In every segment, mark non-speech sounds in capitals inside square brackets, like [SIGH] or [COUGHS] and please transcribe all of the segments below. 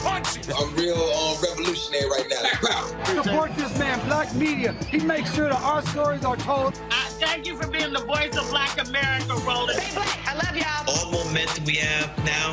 here. I'm real um, revolutionary right now. Support this man, Black Media. He makes sure that our stories are told. Uh, thank you for being the voice of Black America, Roland. Stay black. I love y'all. All momentum we have now,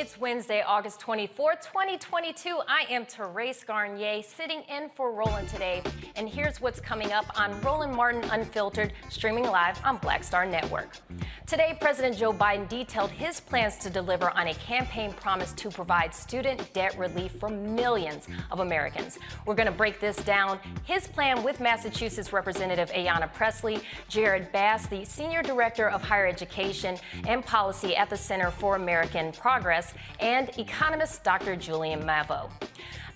It's Wednesday, August 24th, 2022. I am Therese Garnier sitting in for Roland today. And here's what's coming up on Roland Martin Unfiltered, streaming live on Black Star Network. Today, President Joe Biden detailed his plans to deliver on a campaign promise to provide student debt relief for millions of Americans. We're going to break this down. His plan with Massachusetts Representative Ayanna Pressley, Jared Bass, the Senior Director of Higher Education and Policy at the Center for American Progress, and economist Dr. Julianne Malveaux.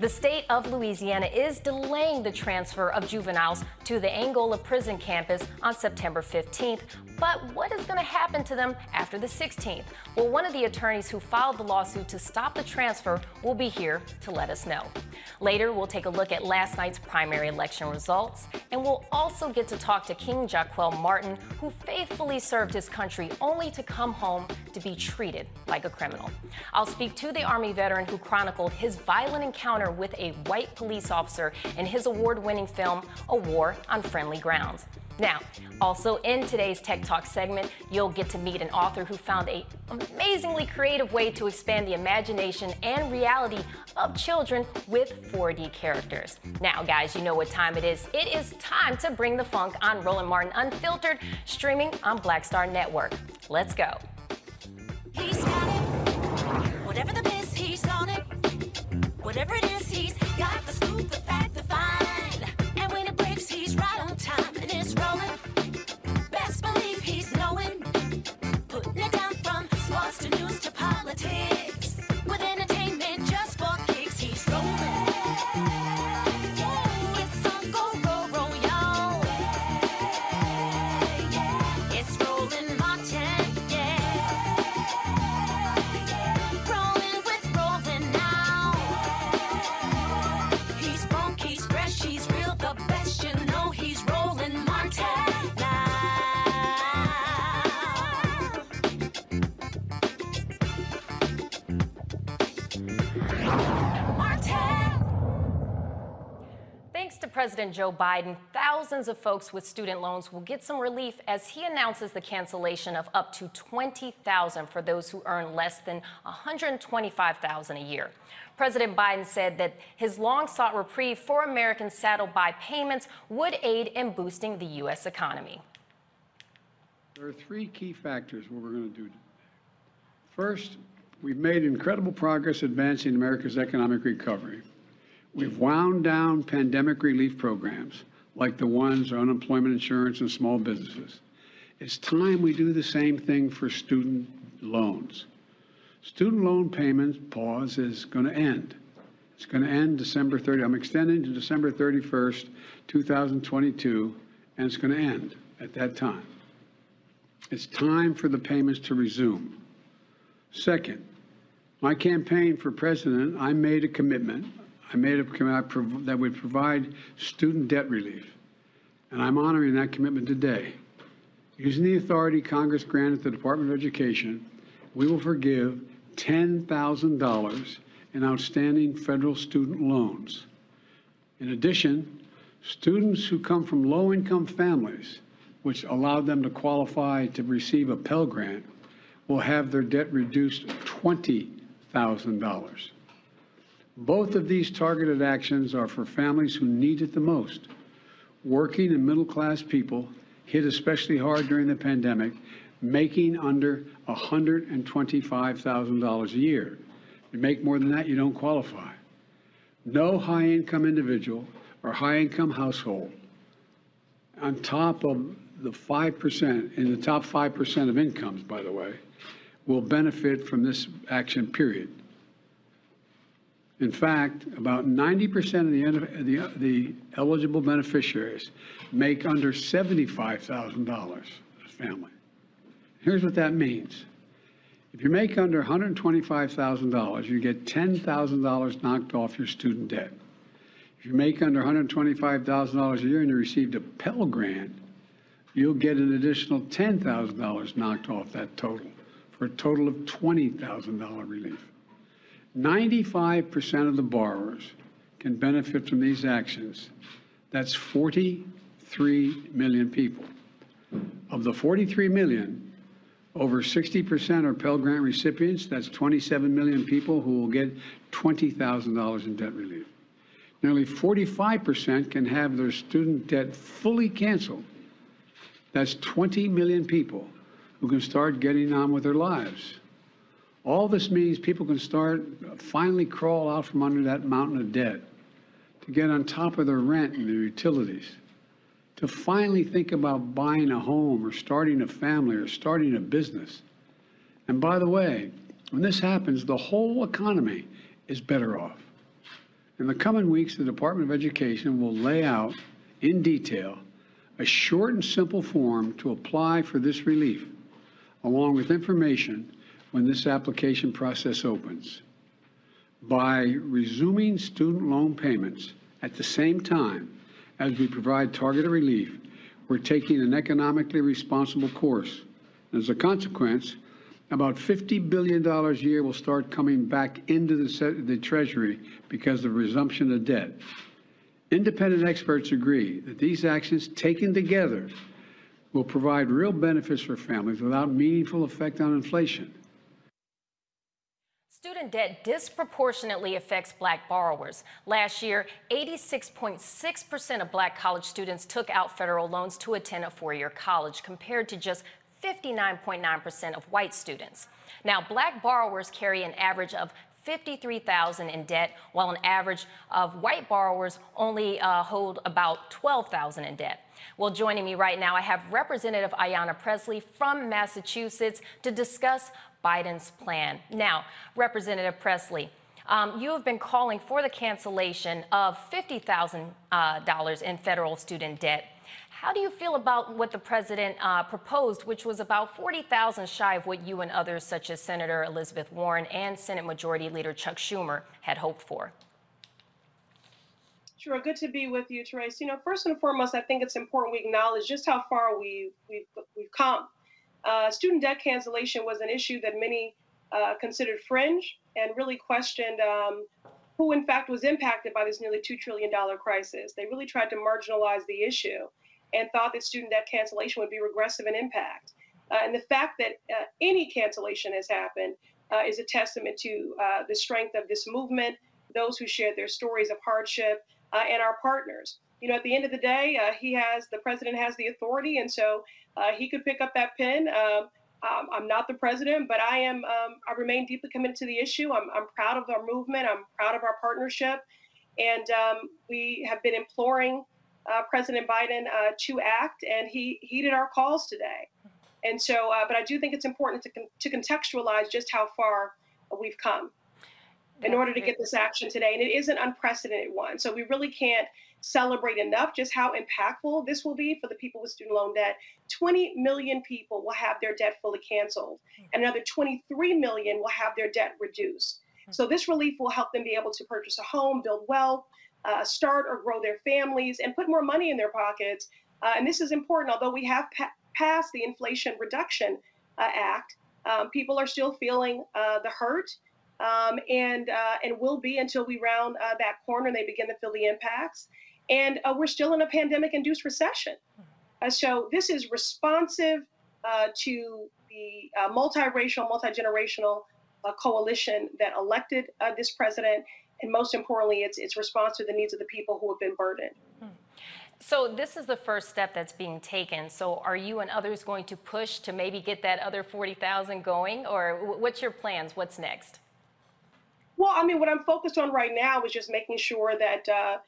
The state of Louisiana is delaying the transfer of juveniles to the Angola prison campus on September 15th. But what is going to happen to them after the 16th? Well, one of the attorneys who filed the lawsuit to stop the transfer will be here to let us know. Later, we'll take a look at last night's primary election results, and we'll also get to talk to King Jaquel Martin, who faithfully served his country only to come home to be treated like a criminal. I'll speak to the Army veteran who chronicled his violent encounter with a white police officer in his award winning film, A War on Friendly Grounds. Now, also in today's Tech Talk segment, you'll get to meet an author who found a amazingly creative way to expand the imagination and reality of children with 4D characters. Now, guys, you know what time it is. It is time to bring the funk on Roland Martin Unfiltered, streaming on Black Star Network. Let's go. Whatever it is, he's got the scoop, the fact, the find. And when it breaks, he's right on time and it's rolling. President Joe Biden, thousands of folks with student loans will get some relief as he announces the cancellation of up to 20,000 for those who earn less than 125,000 a year. President Biden said that his long-sought reprieve for Americans saddled by payments would aid in boosting the U.S. economy. There are three key factors what we're going to do. First, we've made incredible progress advancing America's economic recovery. We've wound down pandemic relief programs like the ones on unemployment insurance and small businesses. It's time we do the same thing for student loans. Student loan payments pause is going to end. It's going to end December 30. I'm extending to December 31st, 2022, and it's going to end at that time. It's time for the payments to resume. Second, my campaign for president, I made a commitment. I made a commitment that would provide student debt relief, and I'm honoring that commitment today. Using the authority Congress granted the Department of Education, we will forgive $10,000 in outstanding federal student loans. In addition, students who come from low-income families, which allowed them to qualify to receive a Pell Grant, will have their debt reduced $20,000. Both of these targeted actions are for families who need it the most. Working and middle-class people hit especially hard during the pandemic, making under $125,000 a year. If you make more than that, you don't qualify. No high-income individual or high-income household on top of the 5%, in the top 5% of incomes, by the way, will benefit from this action period. In fact, about 90% of the, the, the eligible beneficiaries make under $75,000 a family. Here's what that means. If you make under $125,000, you get $10,000 knocked off your student debt. If you make under $125,000 a year and you received a Pell Grant, you'll get an additional $10,000 knocked off that total for a total of $20,000 relief. 95% of the borrowers can benefit from these actions. That's 43 million people. Of the 43 million, over 60% are Pell Grant recipients. That's 27 million people who will get $20,000 in debt relief. Nearly 45% can have their student debt fully canceled. That's 20 million people who can start getting on with their lives. All this means people can start finally crawl out from under that mountain of debt to get on top of their rent and their utilities, to finally think about buying a home or starting a family or starting a business. And by the way, when this happens, the whole economy is better off. In the coming weeks, the Department of Education will lay out in detail a short and simple form to apply for this relief, along with information when this application process opens. By resuming student loan payments at the same time as we provide targeted relief, we're taking an economically responsible course. As a consequence, about $50 billion a year will start coming back into the, the Treasury because of resumption of debt. Independent experts agree that these actions taken together will provide real benefits for families without meaningful effect on inflation. Student debt disproportionately affects black borrowers. Last year, 86.6% of black college students took out federal loans to attend a four-year college, compared to just 59.9% of white students. Now, black borrowers carry an average of 53,000 in debt, while an average of white borrowers only uh, hold about 12,000 in debt. Well, joining me right now, I have Representative Ayanna Pressley from Massachusetts to discuss Biden's plan. Now, Representative Pressley, um, you have been calling for the cancellation of $50,000 uh, in federal student debt. How do you feel about what the president uh, proposed, which was about 40,000 shy of what you and others, such as Senator Elizabeth Warren and Senate Majority Leader Chuck Schumer, had hoped for? Sure, good to be with you, Trace. You know, first and foremost, I think it's important we acknowledge just how far we, we've, we've come uh, student debt cancellation was an issue that many uh, considered fringe and really questioned um, who in fact was impacted by this nearly $2 trillion crisis. They really tried to marginalize the issue and thought that student debt cancellation would be regressive in impact. Uh, and the fact that uh, any cancellation has happened uh, is a testament to uh, the strength of this movement, those who shared their stories of hardship, and our partners. You know, at the end of the day, he has the president has the authority, and so he could pick up that pen. Um, um, I'm not the president, but I am. Um, I remain deeply committed to the issue. I'm, I'm, proud of our movement. I'm proud of our partnership, and um, we have been imploring uh, President Biden uh, to act, and he heeded our calls today. And so, uh, but I do think it's important to, con- to contextualize just how far we've come in order to get this action today. And it is an unprecedented one. So we really can't celebrate enough just how impactful this will be for the people with student loan debt. 20 million people will have their debt fully canceled, and another 23 million will have their debt reduced. So this relief will help them be able to purchase a home, build wealth, uh, start or grow their families, and put more money in their pockets. Uh, and this is important, although we have pa- passed the Inflation Reduction uh, Act, um, people are still feeling uh, the hurt. Um, and uh, and will be until we round uh, that corner and they begin to feel the impacts. And we're still in a pandemic-induced recession. Uh, so this is responsive uh, to the uh, multiracial, multi-generational coalition that elected this president and most importantly, it's it's response to the needs of the people who have been burdened. Hmm. So this is the first step that's being taken. So are you and others going to push to maybe get that other 40,000 going or what's your plans? What's next? Well, I mean, what I'm focused on right now is just making sure that uh,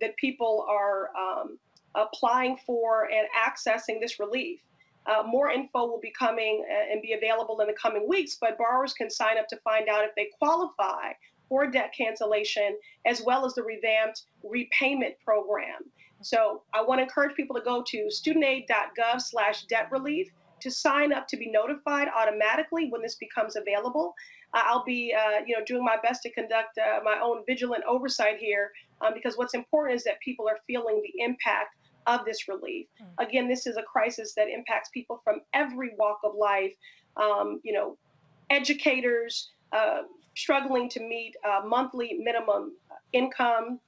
that people are um, applying for and accessing this relief. Uh, more info will be coming uh, and be available in the coming weeks, but borrowers can sign up to find out if they qualify for debt cancellation, as well as the revamped repayment program. So I want to encourage people to go to studentaid.gov slash debt relief to sign up to be notified automatically when this becomes available. Uh, I'll be, uh, you know, doing my best to conduct uh, my own vigilant oversight here um, because what's important is that people are feeling the impact of this relief. Mm. Again, this is a crisis that impacts people from every walk of life. Um, you know, educators, uh, struggling to meet uh, monthly minimum income,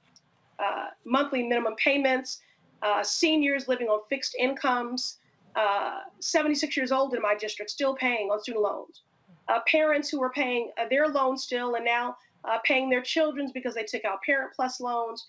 uh, monthly minimum payments, uh, seniors living on fixed incomes, uh, 76 years old in my district still paying on student loans, uh, parents who are paying their loans still and now paying their children's because they took out Parent Plus loans.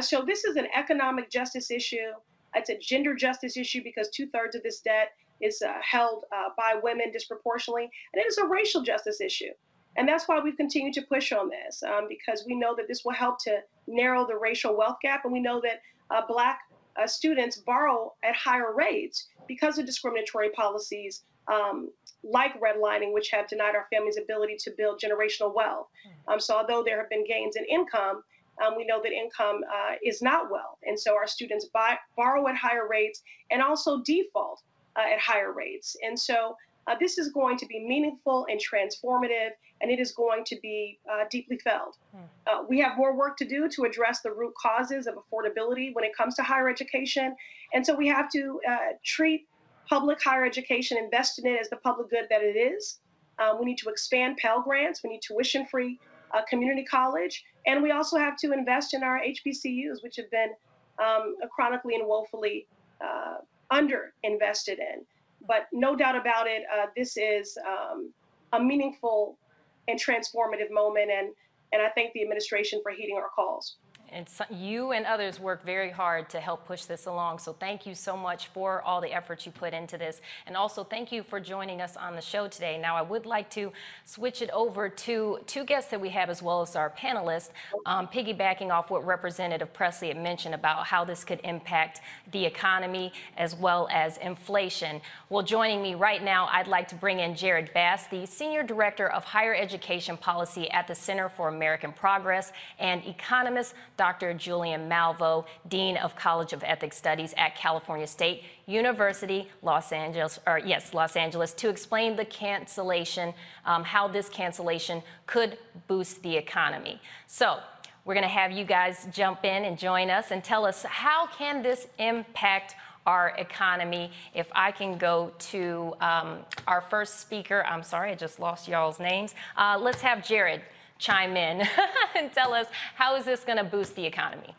so this is an economic justice issue. It's a gender justice issue because two thirds of this debt is uh, held uh, by women disproportionately, and it is a racial justice issue. And that's why we've continued to push on this um, because we know that this will help to narrow the racial wealth gap. And we know that uh, Black uh, students borrow at higher rates because of discriminatory policies um, like redlining, which have denied our families' ability to build generational wealth. Hmm. Um, so, although there have been gains in income, um, we know that income uh, is not wealth. And so, our students buy, borrow at higher rates and also default uh, at higher rates. And so, uh, this is going to be meaningful and transformative, and it is going to be uh, deeply felt. Hmm. Uh, we have more work to do to address the root causes of affordability when it comes to higher education. And so we have to uh, treat public higher education, invest in it as the public good that it is. Um, we need to expand Pell Grants, we need tuition free uh, community college, and we also have to invest in our HBCUs, which have been um, chronically and woefully uh, under invested in but no doubt about it, uh, this is um, a meaningful and transformative moment, and and I thank the administration for heeding our calls. And so you and others work very hard to help push this along. So thank you so much for all the efforts you put into this. And also thank you for joining us on the show today. Now, I would like to switch it over to two guests that we have as well as our panelists, um, piggybacking off what Representative Pressley had mentioned about how this could impact the economy as well as inflation. Well, joining me right now, I'd like to bring in Jared Bass, the Senior Director of Higher Education Policy at the Center for American Progress and economist Dr. Julianne Malveaux, Dean of College of Ethnic Studies at California State University, Los Angeles, or yes, Los Angeles, to explain the cancellation, um, how this cancellation could boost the economy. So we're going to have you guys jump in and join us and tell us how can this impact our economy. If I can go to um, our first speaker, I'm sorry, I just lost y'all's names. Uh, let's have Jared chime in [LAUGHS] and tell us how is this going to boost the economy?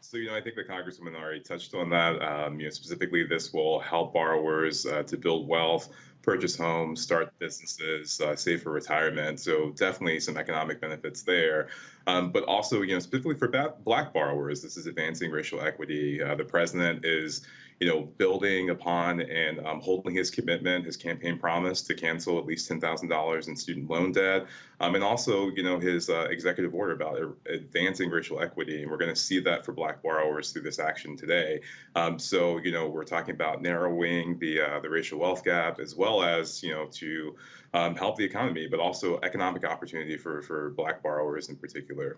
So, you know, I think the Congresswoman already touched on that. Um, you know, specifically, this will help borrowers uh, to build wealth, purchase homes, start businesses, uh, save for retirement. So, definitely some economic benefits there. Um, but also, you know, specifically for black borrowers, this is advancing racial equity. Uh, the president is you know, building upon and um, holding his commitment, his campaign promise to cancel at least $10,000 in student loan debt, um, and also, you know, his uh, executive order about advancing racial equity. And we're going to see that for Black borrowers through this action today. Um, so, you know, we're talking about narrowing the uh, the racial wealth gap as well as, you know, to um, help the economy, but also economic opportunity for for Black borrowers in particular.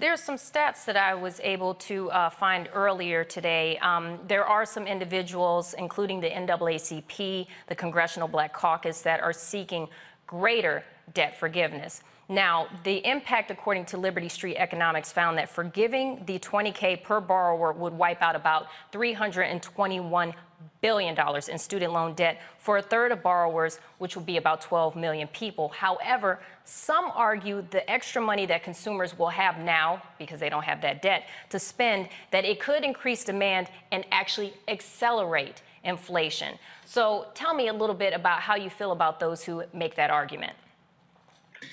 There's some stats that I was able to uh, find earlier today. Um, there are some individuals, including the NAACP, the Congressional Black Caucus, that are seeking greater debt forgiveness. Now, the impact, according to Liberty Street Economics, found that forgiving the 20K per borrower would wipe out about 321 billion dollars in student loan debt for a third of borrowers, which would be about 12 million people. However, some argue the extra money that consumers will have now, because they don't have that debt, to spend, that it could increase demand and actually accelerate inflation. So tell me a little bit about how you feel about those who make that argument.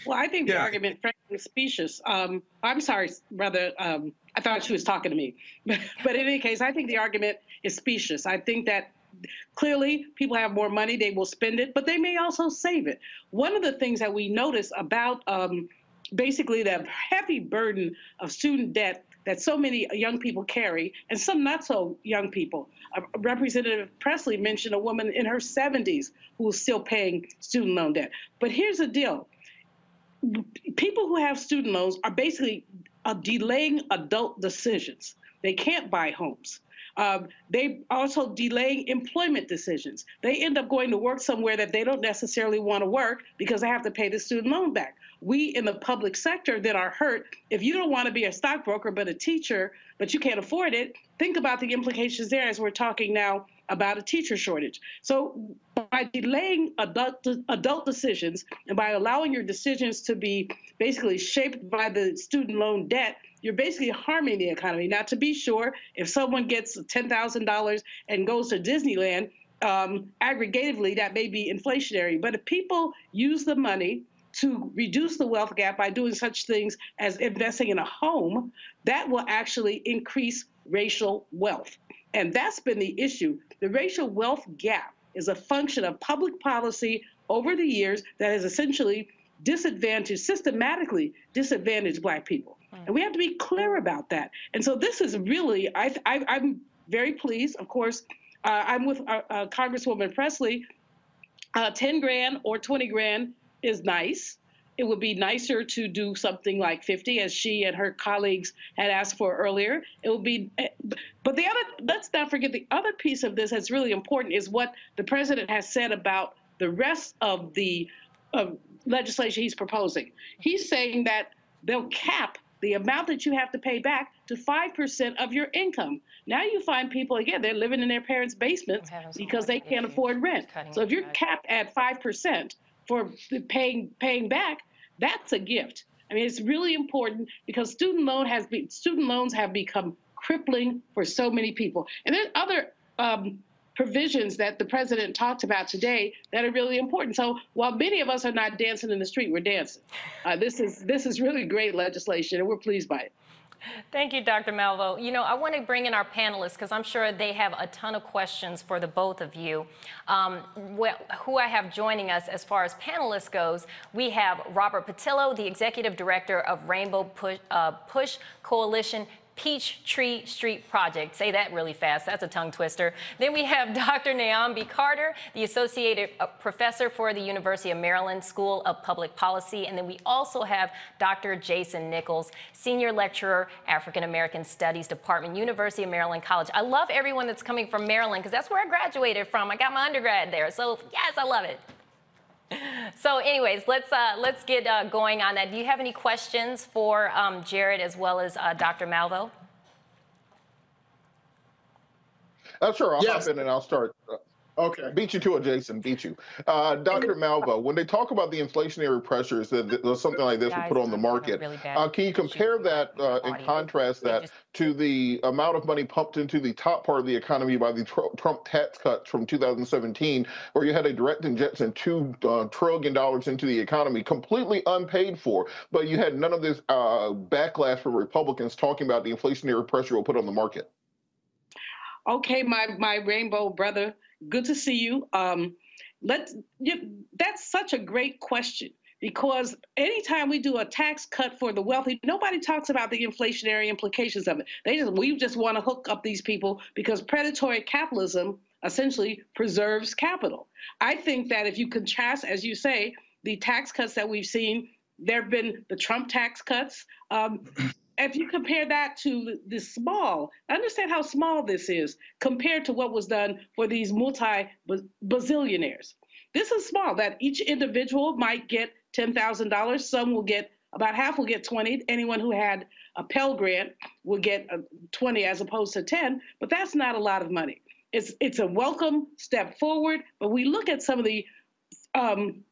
Well, I think yeah. the argument, frankly, is specious. Um, I'm sorry, brother. Um, I thought she was talking to me. [LAUGHS] but in any case, I think the argument is specious. I think that clearly people have more money, they will spend it, but they may also save it. One of the things that we notice about um, basically the heavy burden of student debt that so many young people carry, and some not so young people. Uh, Representative Pressley mentioned a woman in her 70s who was still paying student loan debt. But here's the deal people who have student loans are basically uh, delaying adult decisions. They can't buy homes. Um, they also delaying employment decisions. They end up going to work somewhere that they don't necessarily want to work because they have to pay the student loan back. We in the public sector that are hurt, if you don't want to be a stockbroker but a teacher, but you can't afford it, think about the implications there as we're talking now about a teacher shortage. So by delaying adult adult decisions and by allowing your decisions to be basically shaped by the student loan debt, you're basically harming the economy. Now, to be sure, if someone gets $10,000 and goes to Disneyland, um, aggregatively, that may be inflationary. But if people use the money to reduce the wealth gap by doing such things as investing in a home, that will actually increase racial wealth. And that's been the issue. The racial wealth gap is a function of public policy over the years that has essentially disadvantaged, systematically disadvantaged Black people. And we have to be clear about that. And so this is really, I, am very pleased. Of course, uh, I'm with uh, uh, Congresswoman Pressley. Uh, 10 grand or 20 grand is nice. It would be nicer to do something like 50, as she and her colleagues had asked for earlier. It would be, but the other, let's not forget the other piece of this that's really important is what the president has said about the rest of the legislation he's proposing. He's saying that they'll cap the amount that you have to pay back to 5% of your income. Now you find people, again, they're living in their parents' basements because they can't afford rent. So if you're capped at 5% for paying paying back, that's a gift. I mean, it's really important because student loan has been, student loans have become crippling for so many people. And then other um, provisions that the president talked about today that are really important. So while many of us are not dancing in the street, we're dancing. Uh, this is this is really great legislation, and we're pleased by it. Thank you, Dr. Malveaux. You know, I want to bring in our panelists because I'm sure they have a ton of questions for the both of you. Um, well, who I have joining us as far as panelists goes, we have Robert Patillo, the Executive Director of Rainbow Push, uh, Push Coalition Peachtree Street Project. Say that really fast. That's a tongue twister. Then we have [LAUGHS] Dr. Niambi Carter, the Associated uh, Professor for the University of Maryland School of Public Policy. And then we also have Dr. Jason Nichols, Senior Lecturer, African American Studies Department, University of Maryland College. I love everyone that's coming from Maryland because that's where I graduated from. I got my undergrad there. So, yes, I love it. So, anyways, let's uh, let's get uh, going on that. Do you have any questions for um, Jared as well as uh, Dr. Malveaux? Uh, sure, I'll yes. hop in and I'll start. Okay, beat you to it, Jason. Beat you, uh, Dr. Malveaux. When they talk about the inflationary pressures that, that something like this would put on the market, really uh, can you compare that uh, and contrast that to the amount of money pumped into the top part of the economy by the Tr- Trump tax cuts from 2017, where you had a direct injection two uh, trillion dollars into the economy, completely unpaid for, but you had none of this uh, backlash from Republicans talking about the inflationary pressure it will put on the market. Okay, my my rainbow brother, good to see you. Um, let you, that's such a great question because anytime we do a tax cut for the wealthy, nobody talks about the inflationary implications of it. They just we just want to hook up these people because predatory capitalism essentially preserves capital. I think that if you contrast, as you say, the tax cuts that we've seen, there have been the Trump tax cuts. Um, if you compare that to the small, understand how small this is compared to what was done for these multi bazillionaires. This is small, that each individual might get $10,000. Some will get, about half will get 20. Anyone who had a Pell Grant will get 20 as opposed to 10, but that's not a lot of money. It's, it's a welcome step forward, but we look at some of the um,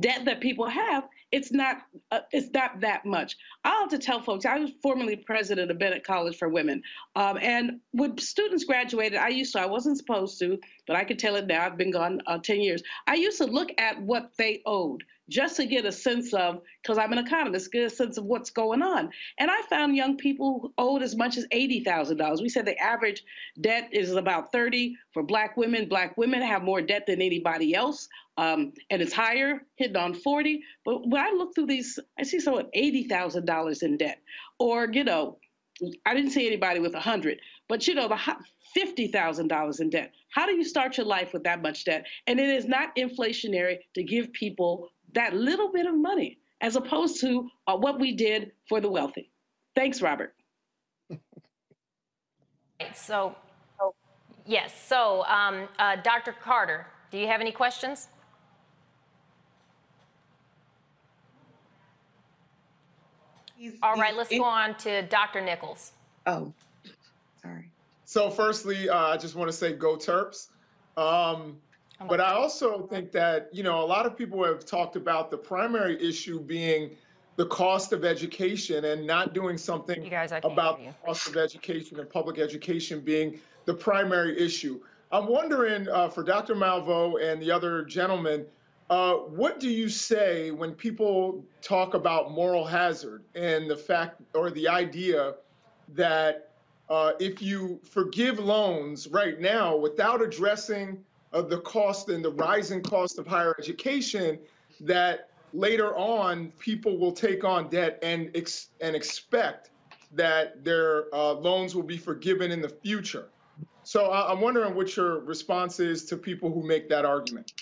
debt that people have, it's not uh, it's not that much. I'll have to tell folks. I was formerly president of Bennett College for Women, um, and when students graduated, I used to. I wasn't supposed to, but I could tell it now. I've been gone uh, ten years. I used to look at what they owed just to get a sense of, because I'm an economist, get a sense of what's going on. And I found young people owed as much as $80,000. We said the average debt is about 30 for black women. Black women have more debt than anybody else. Um, and it's higher, hitting on 40. But when I look through these, I see someone $80,000 in debt. Or, you know, I didn't see anybody with 100, but you know, the $50,000 in debt. How do you start your life with that much debt? And it is not inflationary to give people that little bit of money as opposed to uh, what we did for the wealthy. Thanks, Robert. so, yes. So, um, uh, Dr. Carter, do you have any questions? All right, let's go on to Dr. Nichols. Oh, sorry. So, firstly, uh, I just want to say go Terps. Um, but I also think that, you know, a lot of people have talked about the primary issue being the cost of education and not doing something guys, about the cost of education and public education being the primary issue. I'm wondering uh, for Dr. Malveaux and the other gentlemen, uh, what do you say when people talk about moral hazard and the fact or the idea that uh, if you forgive loans right now without addressing of the cost and the rising cost of higher education that later on people will take on debt and ex- and expect that their uh, loans will be forgiven in the future. So I- I'm wondering what your response is to people who make that argument.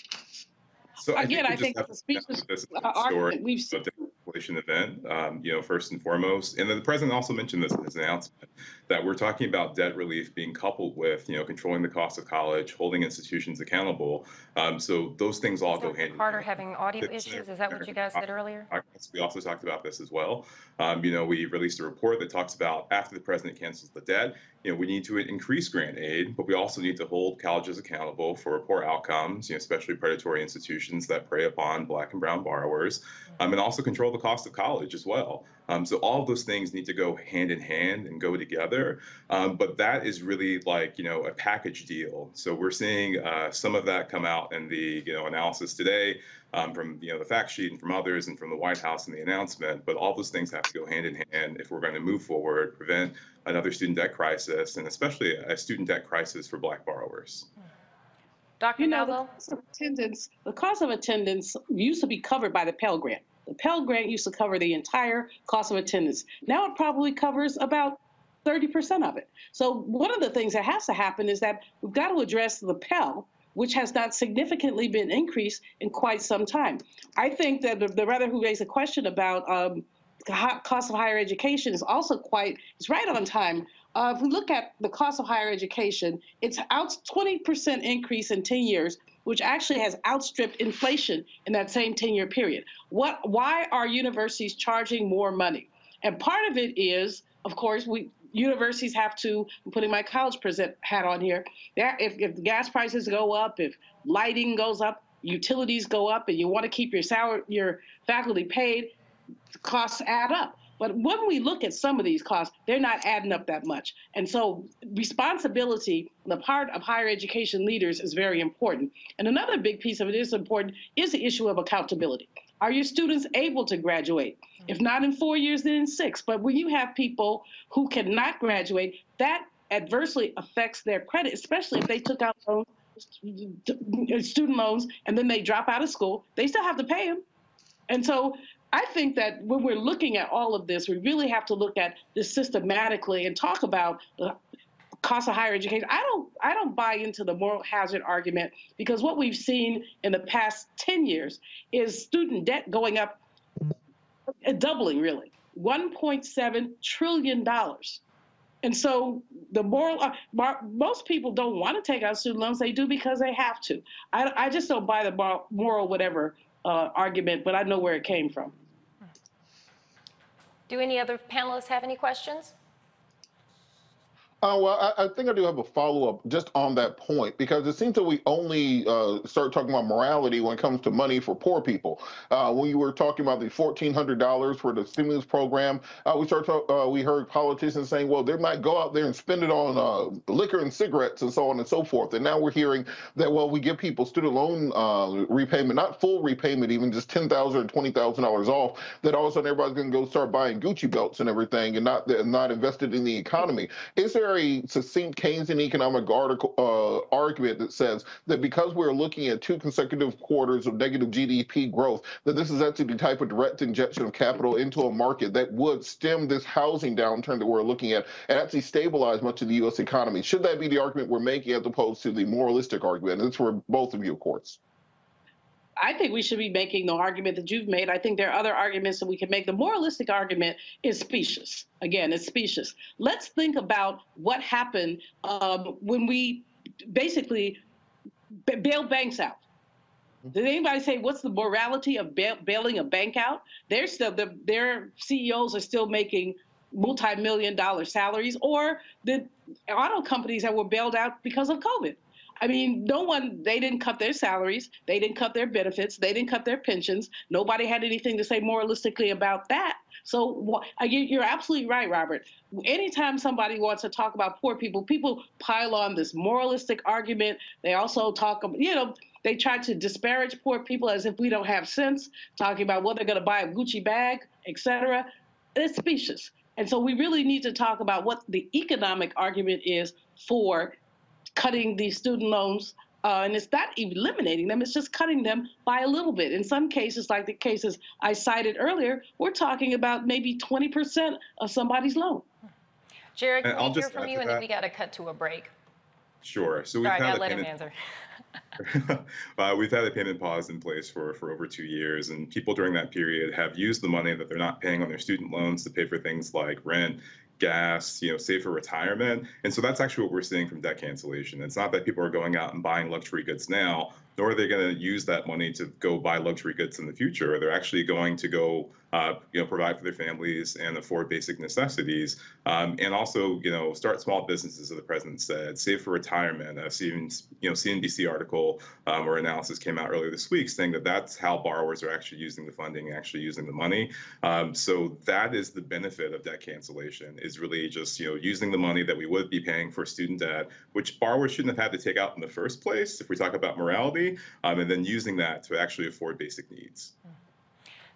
So Again, I think, think the speeches this uh, argument we've seen. Inflation event, um, you know, first and foremost, and the president also mentioned this in his announcement that we're talking about debt relief being coupled with, you know, controlling the cost of college, holding institutions accountable. Um, so those things all go hand in Carter hand. having audio issues. Is that what you guys said earlier? We also talked about this as well. Um, you know, we released a report that talks about after the president cancels the debt, you know, we need to increase grant aid, but we also need to hold colleges accountable for poor outcomes, you know, especially predatory institutions that prey upon black and brown borrowers, um, and also control the cost of college as well. Um, so all of those things need to go hand in hand and go together. Um, but that is really like you know a package deal. So we're seeing uh, some of that come out in the you know analysis today um, from you know the fact sheet and from others and from the White House and the announcement. But all those things have to go hand in hand if we're going to move forward, prevent another student debt crisis, and especially a student debt crisis for Black borrowers. Dr. You know, the cost of attendance, the cost of attendance used to be covered by the Pell Grant. The Pell Grant used to cover the entire cost of attendance. Now it probably covers about 30% of it. So one of the things that has to happen is that we've got to address the Pell, which has not significantly been increased in quite some time. I think that the, the brother who raised a question about um, cost of higher education is also quite, it's right on time. Uh, if we look at the cost of higher education, it's out 20% increase in 10 years, which actually has outstripped inflation in that same 10-year period. What? Why are universities charging more money? And part of it is, of course, we universities have to, I'm putting my college present hat on here, if, if gas prices go up, if lighting goes up, utilities go up, and you want to keep your salary, your faculty paid, costs add up. But when we look at some of these costs, they're not adding up that much. And so responsibility on the part of higher education leaders is very important. And another big piece of it is important is the issue of accountability. Are your students able to graduate? If not in four years, then in six. But when you have people who cannot graduate, that adversely affects their credit, especially if they took out loans, student loans and then they drop out of school. They still have to pay them. And so I think that when we're looking at all of this, we really have to look at this systematically and talk about the cost of higher education. I don't I don't buy into the moral hazard argument because what we've seen in the past 10 years is student debt going up uh, doubling really. 1.7 trillion dollars. And so the moral, uh, most people don't want to take out student loans. They do because they have to. I, I just don't buy the moral, whatever uh, argument, but I know where it came from. Do any other panelists have any questions? Uh, well, I, I, think I do have a follow up just on that point because it seems that we only uh, start talking about morality when it comes to money for poor people. Uh, when you were talking about the fourteen hundred dollars for the stimulus program, uh, we start talk, uh, we heard politicians saying, "Well, they might go out there and spend it on uh, liquor and cigarettes and so on and so forth." And now we're hearing that well, we give people student loan repayment, not full repayment, even just ten thousand or twenty thousand dollars off. That all of a sudden everybody's going to go start buying Gucci belts and everything, and not not invested in the economy. Is there very succinct Keynesian economic article, uh, argument that says that because we're looking at two consecutive quarters of negative GDP growth, that this is actually the type of direct injection of capital into a market that would stem this housing downturn that we're looking at and actually stabilize much of the U.S. economy. Should that be the argument we're making as opposed to the moralistic argument? And it's for both of you, of course. I think we should be making the argument that you've made. I think there are other arguments that we can make. The moralistic argument is specious. Again, it's specious. Let's think about what happened um, when we basically bailed banks out. Did anybody say what's the morality of bail- bailing a bank out? They're still the, their CEOs are still making multi-million dollar salaries, or the auto companies that were bailed out because of COVID. I mean, no one, they didn't cut their salaries. They didn't cut their benefits. They didn't cut their pensions. Nobody had anything to say moralistically about that. So uh, you're absolutely right, Robert. Anytime somebody wants to talk about poor people, people pile on this moralistic argument. They also talk, you know, they try to disparage poor people as if we don't have sense, talking about what they're going to buy a Gucci bag, etc. It's specious. And so we really need to talk about what the economic argument is for cutting these student loans. Uh, and it's not eliminating them, it's just cutting them by a little bit. In some cases, like the cases I cited earlier, we're talking about maybe 20% of somebody's loan. Jared, can I'll we hear from you and then we got to cut to a break? Sure. So we've Sorry, had let payment, him answer. uh, we've had a payment pause in place for, for over two years, and people during that period have used the money that they're not paying on their student loans to pay for things like rent, gas, you know, save for retirement. And so that's actually what we're seeing from debt cancellation. It's not that people are going out and buying luxury goods now, nor are they going to use that money to go buy luxury goods in the future. They're actually going to go uh, you know, provide for their families and afford basic necessities, um, and also, you know, start small businesses, as the president said, save for retirement. Uh, you know, CNBC article um, or analysis came out earlier this week saying that that's how borrowers are actually using the funding, actually using the money. Um, so that is the benefit of debt cancellation is really just you know using the money that we would be paying for student debt, which borrowers shouldn't have had to take out in the first place, if we talk about morality, um, and then using that to actually afford basic needs.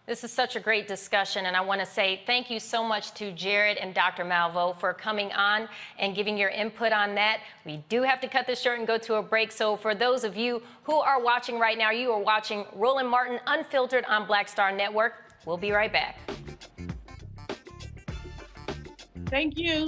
This is such a great discussion, and I want to say thank you so much to Jared and Dr. Malveaux for coming on and giving your input on that. We do have to cut this short and go to a break. So, for those of you who are watching right now, you are watching Roland Martin Unfiltered on Black Star Network. We'll be right back. Thank you.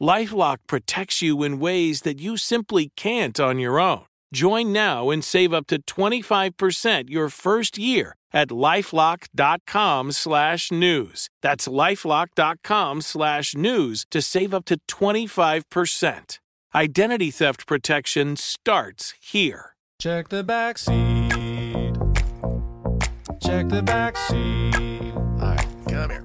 Lifelock protects you in ways that you simply can't on your own. Join now and save up to 25% your first year at lifelock.com slash news. That's lifelock.com slash news to save up to 25%. Identity theft protection starts here. Check the back seat. Check the back seat. All right, come here.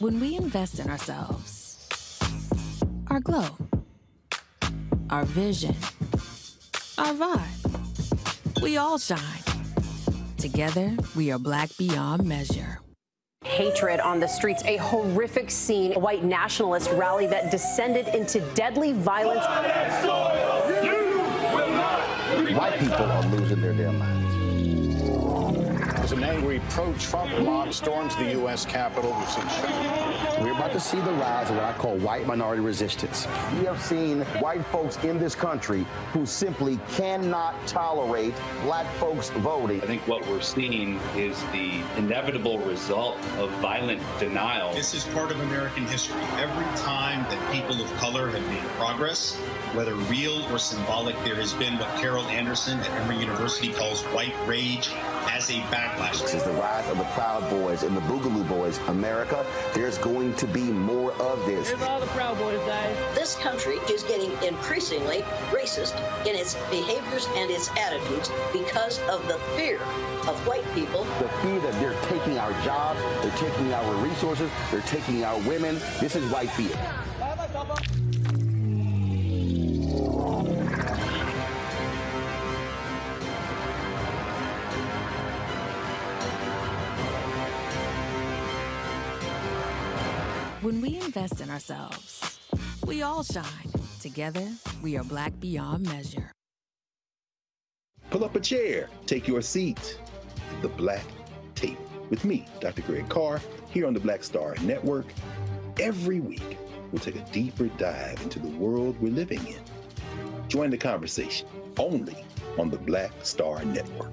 When we invest in ourselves, our glow, our vision, our vibe, we all shine. Together, we are black beyond measure. Hatred on the streets, a horrific scene, a white nationalist rally that descended into deadly violence. White people are losing their damn minds. An angry pro-Trump mob storms the U.S. Capitol, we've seen. We're about to see the rise of what I call white minority resistance. We have seen white folks in this country who simply cannot tolerate black folks voting. I think what we're seeing is the inevitable result of violent denial. This is part of American history. Every time that people of color have made progress, whether real or symbolic, there has been what Carol Anderson at Emory University calls white rage as a backlash. This is the rise of the Proud Boys and the Boogaloo Boys. America, there's going to be more of this. Here's all the Proud Boys, guys. This country is getting increasingly racist in its behaviors and its attitudes because of the fear of white people. The fear that they're taking our jobs, they're taking our resources, they're taking our women. This is white fear. When we invest in ourselves, we all shine. Together, we are black beyond measure. Pull up a chair, take your seat. The Black Tape with me, Dr. Greg Carr, here on the Black Star Network. Every week, we'll take a deeper dive into the world we're living in. Join the conversation only on the Black Star Network.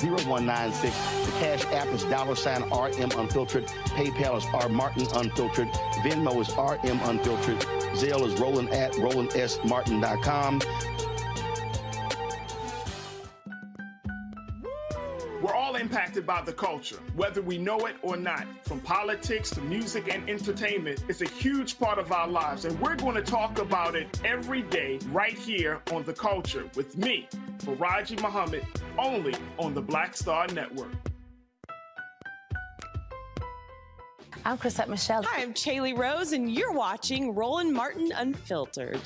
0196. The Cash App is dollar sign RM Unfiltered. PayPal is R Martin Unfiltered. Venmo is RM Unfiltered. Zelle is Roland at RolandSMartin.com. We're all impacted impacted by the culture, whether we know it or not. From politics to music and entertainment, it's a huge part of our lives, and we're going to talk about it every day right here on The Culture with me, Faraji Muhammad, only on the Black Star Network. I'm Chrisette Michele. Hi, I'm Chaley Rose, and you're watching Roland Martin Unfiltered.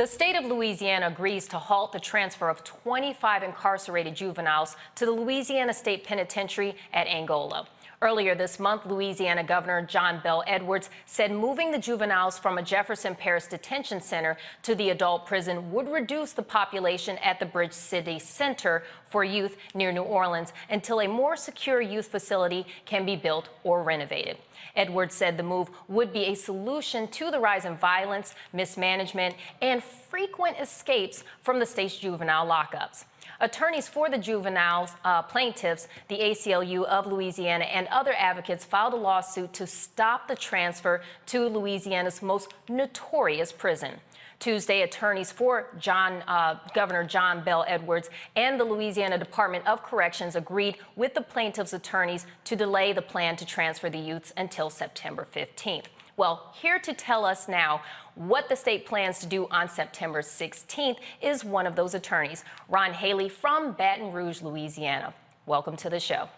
The state of Louisiana agrees to halt the transfer of 25 incarcerated juveniles to the Louisiana State Penitentiary at Angola. Earlier this month, Louisiana Governor John Bell Edwards said moving the juveniles from a Jefferson Parish detention center to the adult prison would reduce the population at the Bridge City Center for Youth near New Orleans until a more secure youth facility can be built or renovated. Edwards said the move would be a solution to the rise in violence, mismanagement, and frequent escapes from the state's juvenile lockups. Attorneys for the juveniles uh, plaintiffs, the ACLU of Louisiana, and other advocates filed a lawsuit to stop the transfer to Louisiana's most notorious prison. Tuesday, attorneys for John, uh, Governor John Bell Edwards and the Louisiana Department of Corrections agreed with the plaintiffs' attorneys to delay the plan to transfer the youths until September 15th. Well, here to tell us now what the state plans to do on September 16th is one of those attorneys, Ron Haley from Baton Rouge, Louisiana. Welcome to the show.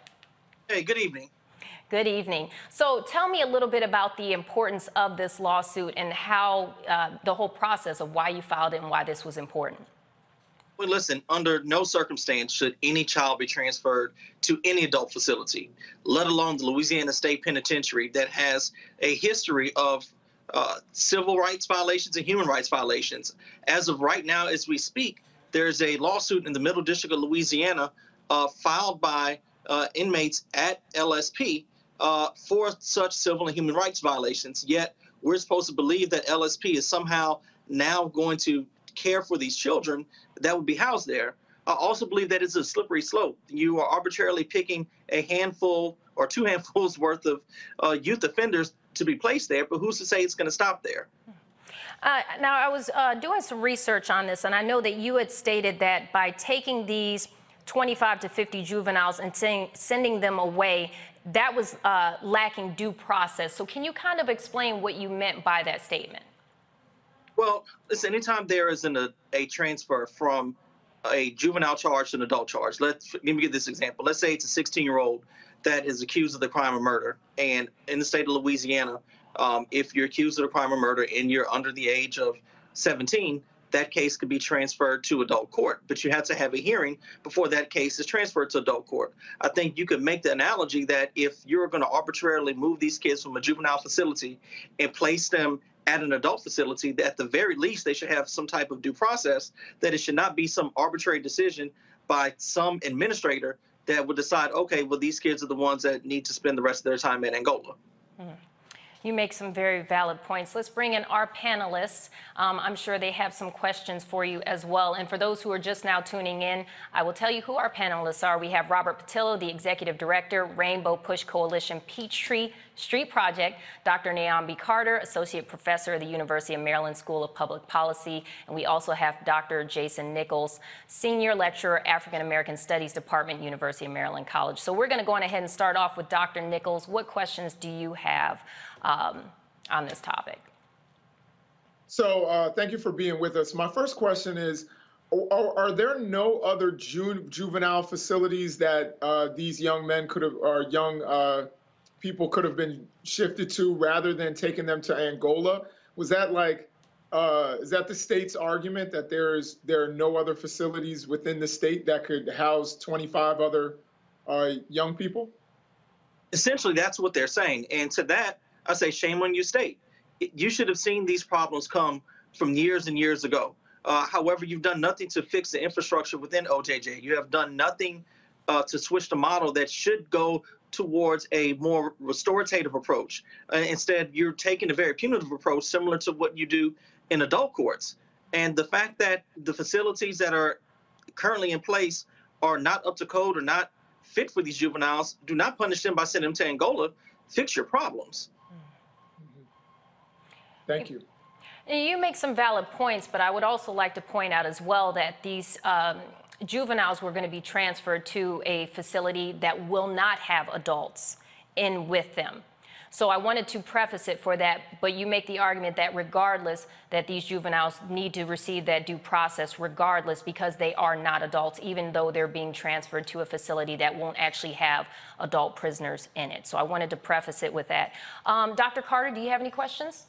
Hey, good evening. Good evening. So tell me a little bit about the importance of this lawsuit and how uh, the whole process of why you filed it and why this was important. Well, listen, under no circumstance should any child be transferred to any adult facility, let alone the Louisiana State Penitentiary that has a history of uh, civil rights violations and human rights violations. As of right now, as we speak, there's a lawsuit in the Middle District of Louisiana uh, filed by uh, inmates at LSP uh, for such civil and human rights violations. Yet we're supposed to believe that LSP is somehow now going to care for these children that would be housed there. I also believe that it's a slippery slope. You are arbitrarily picking a handful or two [LAUGHS] handfuls worth of uh, youth offenders to be placed there, but who's to say it's going to stop there? Uh, now, I was uh, doing some research on this, and I know that you had stated that by taking these 25 to 50 juveniles and sending them away, that was uh, lacking due process. So, can you kind of explain what you meant by that statement? Well, listen, anytime there is an, a, a transfer from a juvenile charge to an adult charge, let's let me give this example. Let's say it's a 16 year old that is accused of the crime of murder. And in the state of Louisiana, um, if you're accused of the crime of murder and you're under the age of 17, that case could be transferred to adult court, but you have to have a hearing before that case is transferred to adult court. I think you could make the analogy that if you're going to arbitrarily move these kids from a juvenile facility and place them at an adult facility, at the very least, they should have some type of due process, that it should not be some arbitrary decision by some administrator that would decide, okay, well, these kids are the ones that need to spend the rest of their time in Angola. Mm-hmm. You make some very valid points. Let's bring in our panelists. Um, I'm sure they have some questions for you as well. And for those who are just now tuning in, I will tell you who our panelists are. We have Robert Patillo, the Executive Director, Rainbow Push Coalition Peachtree Street Project, Dr. Niambi Carter, Associate Professor of the University of Maryland School of Public Policy, and we also have Dr. Jason Nichols, Senior Lecturer, African American Studies Department, University of Maryland College. So we're going to go on ahead and start off with Dr. Nichols. What questions do you have? Um, on this topic. So, uh, thank you for being with us. My first question is Are, are there no other ju- juvenile facilities that uh, these young men could have, or young uh, people could have been shifted to rather than taking them to Angola? Was that like, uh, is that the state's argument that there's there are no other facilities within the state that could house 25 other uh, young people? Essentially, that's what they're saying. And to that, I say, shame on you, state. You should have seen these problems come from years and years ago. Uh, however, you've done nothing to fix the infrastructure within OJJ. You have done nothing uh, to switch the model that should go towards a more restorative approach. Uh, instead, you're taking a very punitive approach, similar to what you do in adult courts. And the fact that the facilities that are currently in place are not up to code or not fit for these juveniles, do not punish them by sending them to Angola fix your problems. Thank you. You make some valid points, but I would also like to point out as well that these um, juveniles were going to be transferred to a facility that will not have adults in with them. So I wanted to preface it for that, but you make the argument that regardless that these juveniles need to receive that due process regardless because they are not adults, even though they're being transferred to a facility that won't actually have adult prisoners in it. So I wanted to preface it with that. Um, Dr. Carter, do you have any questions?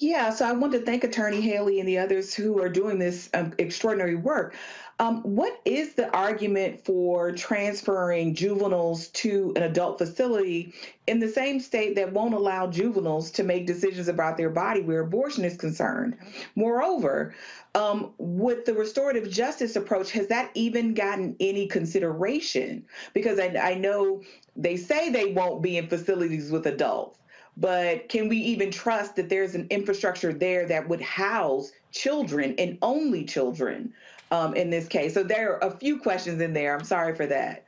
Yeah, so I want to thank Attorney Haley and the others who are doing this um, extraordinary work. Um, what is the argument for transferring juveniles to an adult facility in the same state that won't allow juveniles to make decisions about their body where abortion is concerned? Moreover, um, with the restorative justice approach, has that even gotten any consideration? Because I, I know they say they won't be in facilities with adults, but can we even trust that there's an infrastructure there that would house children and only children um, in this case. So there are a few questions in there. I'm sorry for that.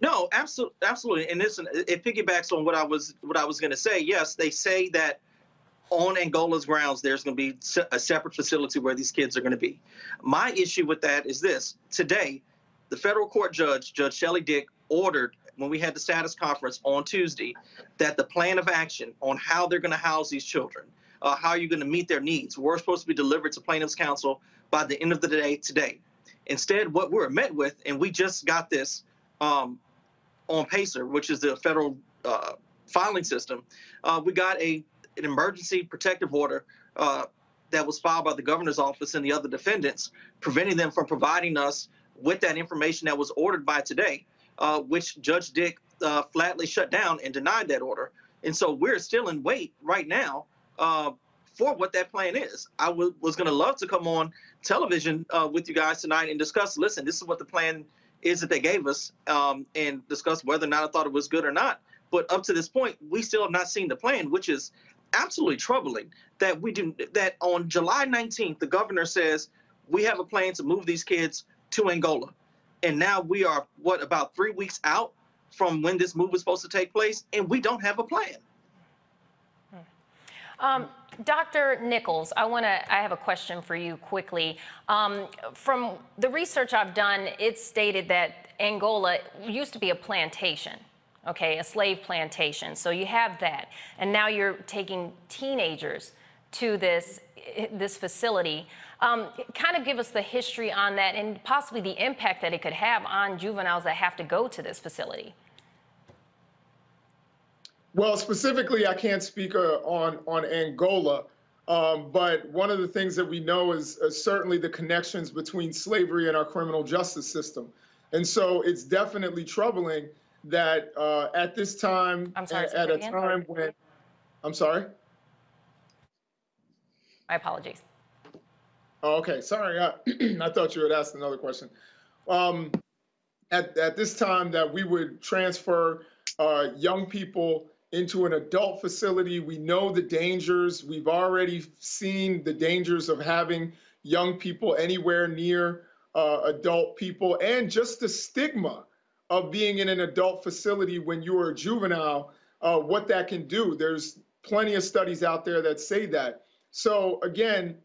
No, absolutely, absolutely. And listen, it piggybacks on what I was what I was going to say. Yes, they say that on Angola's grounds, there's going to be a separate facility where these kids are going to be. My issue with that is this: today, the federal court judge, Judge Shelley Dick, ordered when we had the status conference on Tuesday that the plan of action on how they're going to house these children, uh, how you're going to meet their needs, were supposed to be delivered to plaintiffs' counsel by the end of the day today. Instead, what we're met with, and we just got this um, on PACER, which is the federal uh, filing system, uh, we got a an emergency protective order uh, that was filed by the governor's office and the other defendants, preventing them from providing us with that information that was ordered by today, uh, which Judge Dick uh, flatly shut down and denied that order. And so we're still in wait right now uh, for what that plan is. I was going to love to come on television uh, with you guys tonight and discuss. Listen, this is what the plan is that they gave us, um, and discuss whether or not I thought it was good or not. But up to this point, we still have not seen the plan, which is absolutely troubling. That we do that on July 19th, the governor says we have a plan to move these kids to Angola, and now we are what about three weeks out from when this move was supposed to take place, and we don't have a plan. Um, Dr. Nichols, I want to. I have a question for you quickly. Um, from the research I've done, it's stated that Angola used to be a plantation, okay, a slave plantation. So you have that, and now you're taking teenagers to this this facility. Um, kind of give us the history on that, and possibly the impact that it could have on juveniles that have to go to this facility. Well, specifically, I can't speak uh, on on Angola, um, but one of the things that we know is uh, certainly the connections between slavery and our criminal justice system, and so it's definitely troubling that uh, at this time, sorry, at, at a time when, I'm sorry. My apologies. Oh, okay, sorry. I, [CLEARS THROAT] I thought you had asked another question. Um, at at this time, that we would transfer uh, young people into an adult facility. We know the dangers. We've already seen the dangers of having young people anywhere near uh, adult people and just the stigma of being in an adult facility when you are a juvenile, uh, what that can do. There's plenty of studies out there that say that. So, again,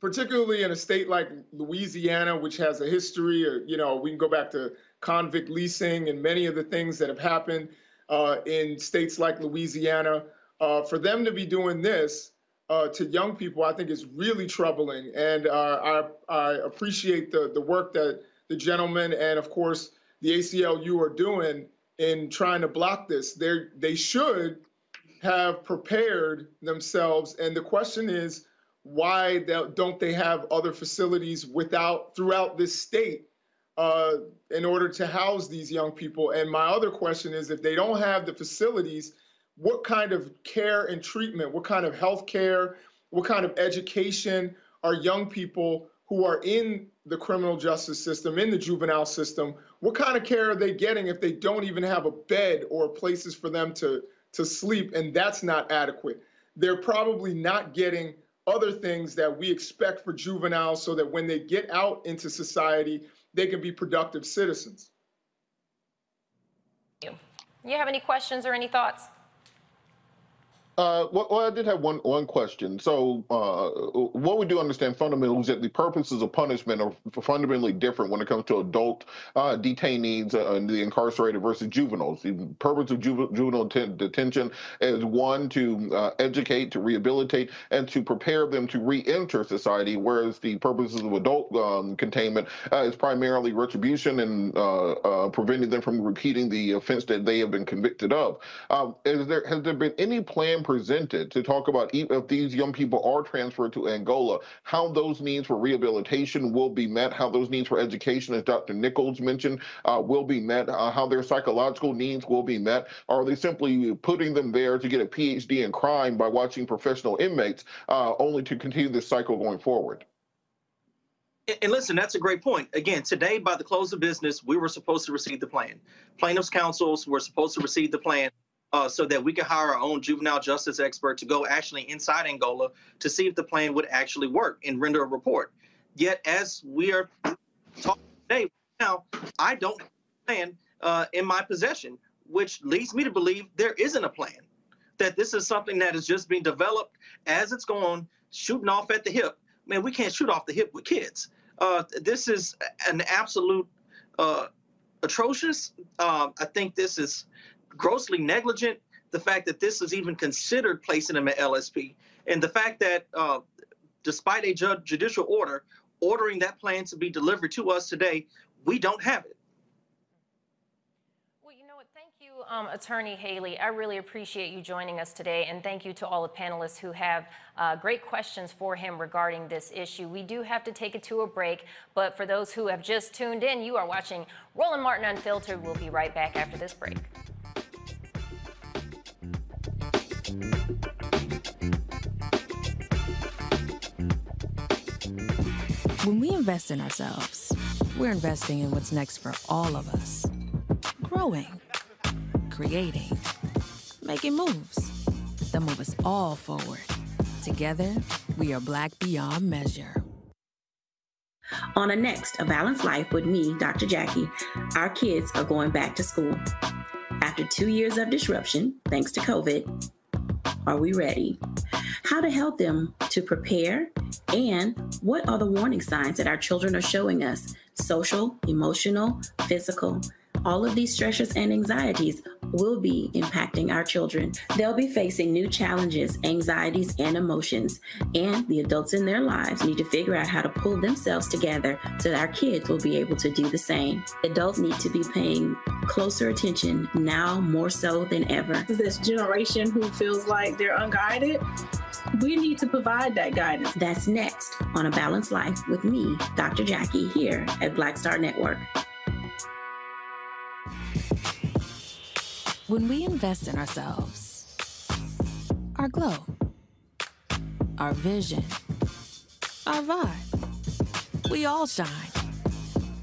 particularly in a state like Louisiana, which has a history, of, you know, we can go back to convict leasing and many of the things that have happened uh, in states like Louisiana. Uh, for them to be doing this uh, to young people, I think is really troubling. And uh, I, I, appreciate the, the work that the gentleman and, of course, the ACLU are doing in trying to block this. they they should have prepared themselves. And the question is, why don't they have other facilities without throughout this state uh, in order to house these young people. And my other question is if they don't have the facilities, what kind of care and treatment, what kind of health care, what kind of education are young people who are in the criminal justice system, in the juvenile system, what kind of care are they getting if they don't even have a bed or places for them to, to sleep and that's not adequate? They're probably not getting other things that we expect for juveniles so that when they get out into society, they can be productive citizens. You have any questions or any thoughts? Uh, well, I did have one one question. So, uh, what we do understand fundamentally is that the purposes of punishment are fundamentally different when it comes to adult uh, detainees uh, and the incarcerated versus juveniles. The purpose of juvenile, detention is one to uh, educate, to rehabilitate, and to prepare them to re-enter society, whereas the purposes of adult um, containment uh, is primarily retribution and preventing them from repeating the offense that they have been convicted of. Um, is there has there been any plan? Presented to talk about if these young people are transferred to Angola, how those needs for rehabilitation will be met, how those needs for education, as Dr. Nichols mentioned, uh, will be met, uh, how their psychological needs will be met. Are they simply putting them there to get a PhD in crime by watching professional inmates, uh, only to continue this cycle going forward? And listen, that's a great point. Again, today, by the close of business, we were supposed to receive the plan. Plaintiffs' counsels were supposed to receive the plan uh, so that we could hire our own juvenile justice expert to go actually inside Angola to see if the plan would actually work and render a report. Yet, as we are talking today, now I don't have a plan uh, in my possession, which leads me to believe there isn't a plan. That this is something that is just being developed as it's going, shooting off at the hip. Man, we can't shoot off the hip with kids. Uh, this is an absolute uh, atrocious. Um, I think this is grossly negligent. The fact that this is even considered placing him at LSP, and the fact that uh, despite a ju- judicial order ordering that plan to be delivered to us today, we don't have it. Well, you know what? Thank you, um, Attorney Haley. I really appreciate you joining us today, and thank you to all the panelists who have uh, great questions for him regarding this issue. We do have to take it to a break, but for those who have just tuned in, you are watching Roland Martin Unfiltered. We'll be right back after this break. When we invest in ourselves, we're investing in what's next for all of us. Growing, creating, making moves that move us all forward. Together, we are Black beyond measure. On a next A Balanced Life with me, Dr. Jackie, our kids are going back to school. After two years of disruption, thanks to COVID, are we ready? How to help them to prepare, and what are the warning signs that our children are showing us? Social, emotional, physical, all of these stressors and anxieties will be impacting our children. They'll be facing new challenges, anxieties, and emotions. And the adults in their lives need to figure out how to pull themselves together so that our kids will be able to do the same. Adults need to be paying closer attention now more so than ever. This generation who feels like they're unguided. We need to provide that guidance. That's next on A Balanced Life with me, Dr. Jackie, here at Black Star Network. When we invest in ourselves, our glow, our vision, our vibe, we all shine.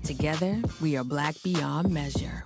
Together, we are Black beyond measure.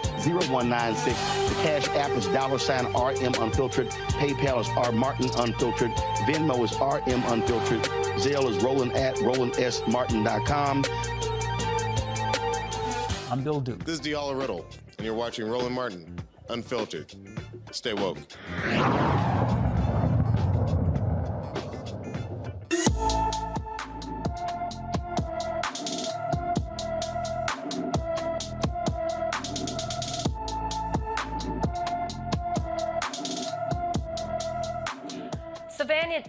0196. The Cash App is dollar sign RM Unfiltered. PayPal is R Martin Unfiltered. Venmo is RM Unfiltered. Zelle is Roland at RolandSMartin.com. I'm Bill Duke. This is Diala Riddle, and you're watching Roland Martin Unfiltered. Stay woke.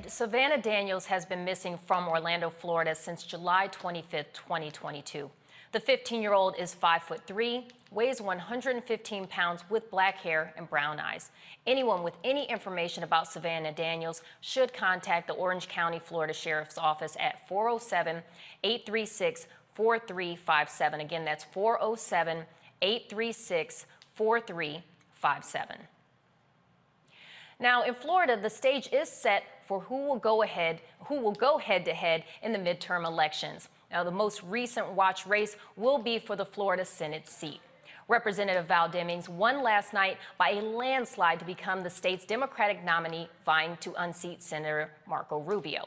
Savannah, Daniels has been missing from Orlando, Florida since July 25, 2022. The 15-year-old is 5 foot 3, weighs 115 pounds with black hair and brown eyes. Anyone with any information about Savannah Daniels should contact the Orange County, Florida Sheriff's Office at 407 836 4357. Again, that's 407 836 4357. Now, in Florida, the stage is set for who will go ahead, who will go head to head in the midterm elections. Now, the most recent watch race will be for the Florida Senate seat. Representative Val Demings won last night by a landslide to become the state's Democratic nominee, vying to unseat Senator Marco Rubio.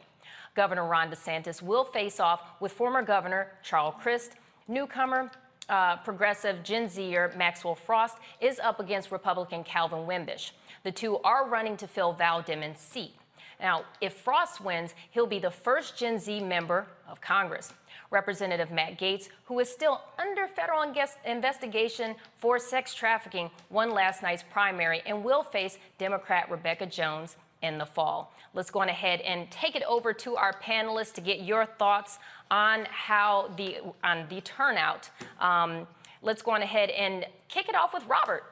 Governor Ron DeSantis will face off with former Governor Charles Crist. Newcomer uh, progressive Gen Zer Maxwell Frost is up against Republican Calvin Wimbish. The two are running to fill Val Demings' seat. Now, if Frost wins, he'll be the first Gen Z member of Congress. Representative Matt Gaetz, who is still under federal investigation for sex trafficking, won last night's primary and will face Democrat Rebecca Jones in the fall. Let's go on ahead and take it over to our panelists to get your thoughts on how the on the turnout. Um, let's go on ahead and kick it off with Robert.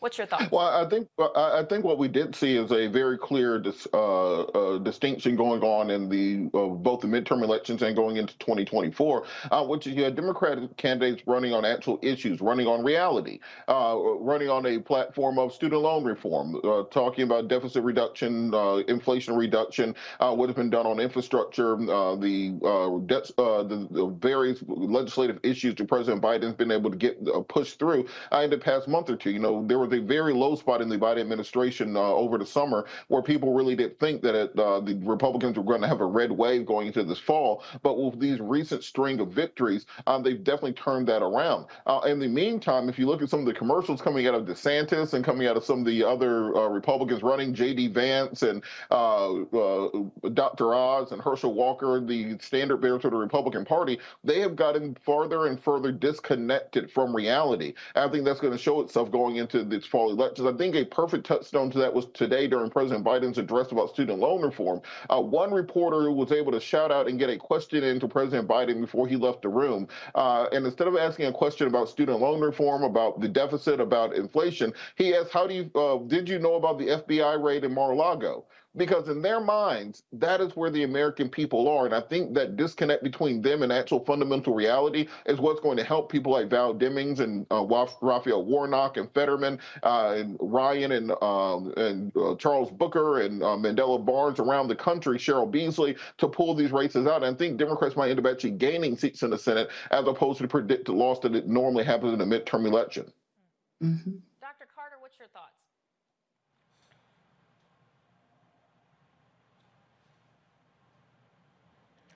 What's your thought? Well, I think I think what we did see is a very clear dis, uh, uh, distinction going on in the uh, both the midterm elections and going into 2024, uh, which is you had Democratic candidates running on actual issues, running on reality, uh, running on a platform of student loan reform, uh, talking about deficit reduction, inflation reduction, what has been done on infrastructure, the debts, the, the, various legislative issues that President Biden's been able to get pushed through in the past month or two. You know, there were was a very low spot in the Biden administration uh, over the summer where people really did think that it, uh, the Republicans were going to have a red wave going into this fall. But with these recent string of victories, um, they've definitely turned that around. Uh, in the meantime, if you look at some of the commercials coming out of DeSantis and coming out of some of the other uh, Republicans running, J.D. Vance and uh, uh, Dr. Oz and Herschel Walker, the standard bearer to the Republican Party, they have gotten farther and further disconnected from reality. I think that's going to show itself going into its fall elections. I think a perfect touchstone to that was today during President Biden's address about student loan reform. Uh, one reporter was able to shout out and get a question into President Biden before he left the room. Uh, and instead of asking a question about student loan reform, about the deficit, about inflation, he asked, "How do you uh, did you know about the FBI raid in Mar-a-Lago?" Because in their minds, that is where the American people are. And I think that disconnect between them and actual fundamental reality is what's going to help people like Val Demings and uh, Raphael Warnock and Fetterman uh, and Ryan and um, and uh, Charles Booker and uh, Mandela Barnes around the country, Cheryl Beasley, to pull these races out. And I think Democrats might end up actually gaining seats in the Senate as opposed to the predicted loss that it normally happens in a midterm election. Mm-hmm. Dr. Carter, what's your thoughts?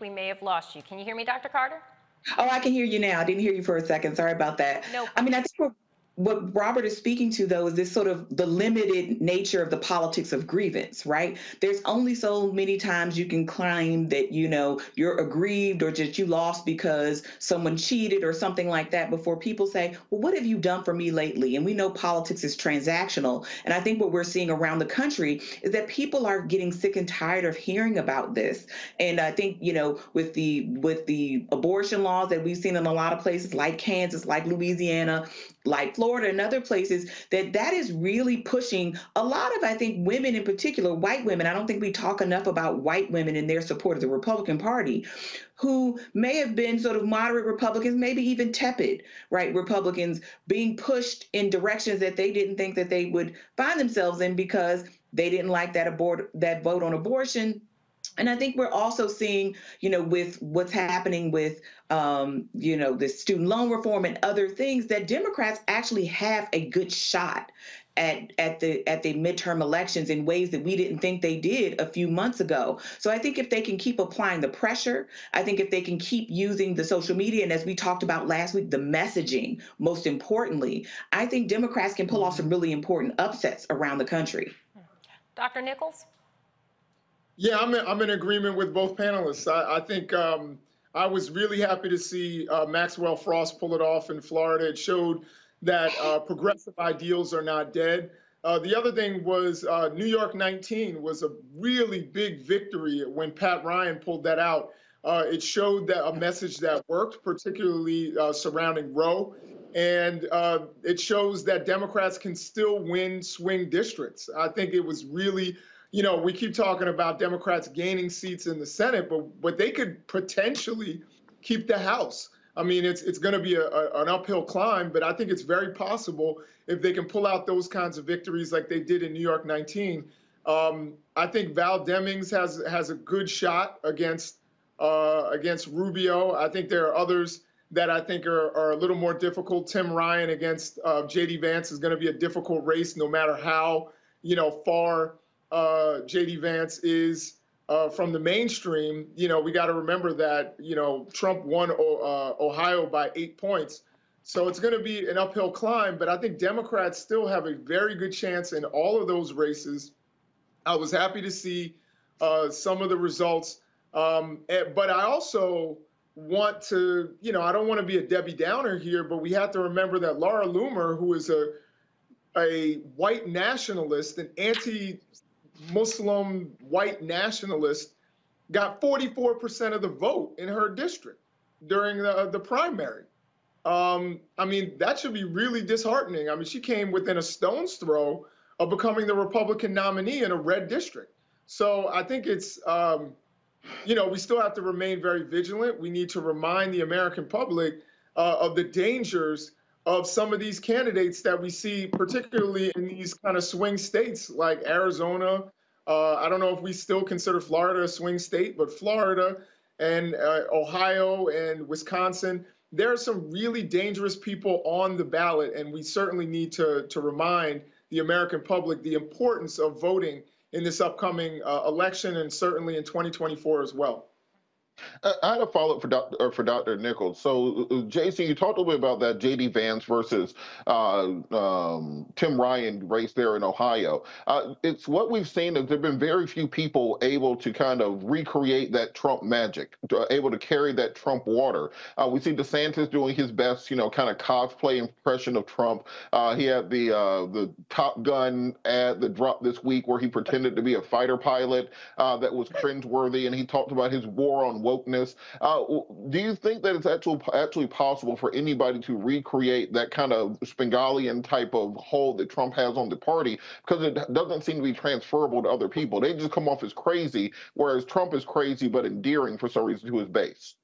we may have lost you. Can you hear me, Dr. Carter? Oh, I can hear you now. I didn't hear you for a second. Sorry about that. No. I mean, I think we're what Robert is speaking to, though, is this sort of the limited nature of the politics of grievance, right? There's only so many times you can claim that, you know, you're aggrieved or that you lost because someone cheated or something like that before people say, well, what have you done for me lately? And we know politics is transactional. And I think what we're seeing around the country is that people are getting sick and tired of hearing about this. And I think, you know, with the with the abortion laws that we've seen in a lot of places like Kansas, like Louisiana, like Florida and other places, that that is really pushing a lot of, I think, women in particular, white women. I don't think we talk enough about white women and their support of the Republican Party, who may have been sort of moderate Republicans, maybe even tepid, right? Republicans being pushed in directions that they didn't think that they would find themselves in because they didn't like that abort that vote on abortion and I think we're also seeing, you know, with what's happening with, um, you know, the student loan reform and other things, that Democrats actually have a good shot at at the at the midterm elections in ways that we didn't think they did a few months ago. So I think if they can keep applying the pressure, I think if they can keep using the social media and as we talked about last week, the messaging, most importantly, I think Democrats can pull off some really important upsets around the country. Dr. Nichols? Yeah, I'm in, I'm in agreement with both panelists. I, I think um, I was really happy to see uh, Maxwell Frost pull it off in Florida. It showed that uh, progressive ideals are not dead. Uh, the other thing was uh, New York 19 was a really big victory when Pat Ryan pulled that out. Uh, it showed that a message that worked, particularly uh, surrounding Roe, and it shows that Democrats can still win swing districts. I think it was really you know, we keep talking about Democrats gaining seats in the Senate, but but they could potentially keep the House. I mean, it's it's going to be a, a, an uphill climb, but I think it's very possible if they can pull out those kinds of victories like they did in New York 19. Um, I think Val Demings has has a good shot against uh, against Rubio. I think there are others that I think are, are a little more difficult. Tim Ryan against uh, J.D. Vance is going to be a difficult race, no matter how you know far uh, JD Vance is uh, from the mainstream, you know, we got to remember that, you know, Trump won uh, Ohio by eight points. So it's going to be an uphill climb, but I think Democrats still have a very good chance in all of those races. I was happy to see uh, some of the results, um, eh, but I also want to, you know, I don't want to be a Debbie Downer here, but we have to remember that Laura Loomer, who is a a white nationalist, an anti Muslim white nationalist got 44% of the vote in her district during the, the primary. Um, I mean, that should be really disheartening. I mean, she came within a stone's throw of becoming the Republican nominee in a red district. So I think it's, um, you know, we still have to remain very vigilant. We need to remind the American public uh, of the dangers of some of these candidates that we see, particularly in these kind of swing states like Arizona. Uh, I don't know if we still consider Florida a swing state, but Florida and uh, Ohio and Wisconsin, there are some really dangerous people on the ballot, and we certainly need to, to remind the American public the importance of voting in this upcoming uh, election and certainly in 2024 as well. I had a follow up for Dr. for Dr. Nichols. So, uh, Jason, you talked a little bit about that J.D. Vance versus uh, um, Tim Ryan race there in Ohio. Uh, it's what we've seen is there've been very few people able to kind of recreate that Trump magic, able to carry that Trump water. Uh, we see DeSantis doing his best, you know, kind of cosplay impression of Trump. Uh, he had the uh, the Top Gun ad that dropped this week where he pretended to be a fighter pilot that was cringeworthy, and he talked about his war on wokeness. Uh, do you think that it's actually actually possible for anybody to recreate that kind of Svengalian type of hold that Trump has on the party? Because it doesn't seem to be transferable to other people. They just come off as crazy, whereas Trump is crazy but endearing for some reason to his base.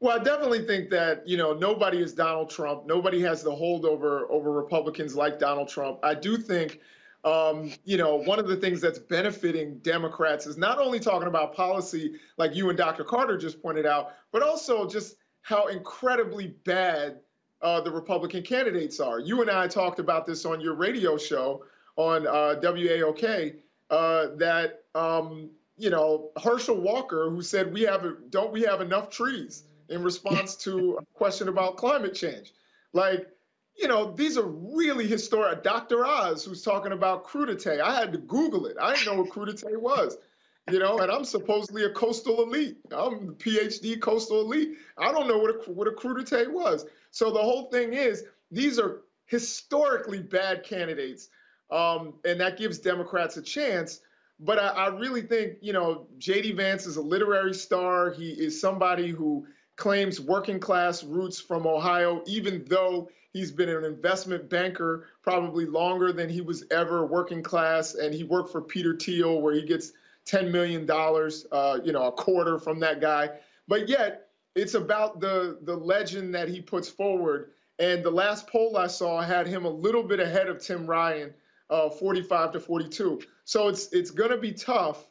Well, I definitely think that you know nobody is Donald Trump. Nobody has the hold over over Republicans like Donald Trump. I do think um, you know, one of the things that's benefiting Democrats is not only talking about policy, like you and Dr. Carter just pointed out, but also just how incredibly bad uh, the Republican candidates are. You and I talked about this on your radio show on uh, WAOK uh, that um, you know Herschel Walker, who said we have don't we have enough trees in response to a question about climate change, like you know, these are really historic. Dr. Oz, who's talking about crudité, I had to Google it. I didn't know what crudité was, you know, and I'm supposedly a coastal elite. I'm the PhD coastal elite. I don't know what a, what a crudité was. So the whole thing is, these are historically bad candidates, um, and that gives Democrats a chance. But I, I really think, you know, J.D. Vance is a literary star. He is somebody who claims working class roots from Ohio, even though He's been an investment banker probably longer than he was ever working class, and he worked for Peter Thiel, where he gets $10 million, uh, you know, a quarter from that guy. But yet, it's about the the legend that he puts forward. And the last poll I saw had him a little bit ahead of Tim Ryan, uh, 45 to 42. So it's it's going to be tough.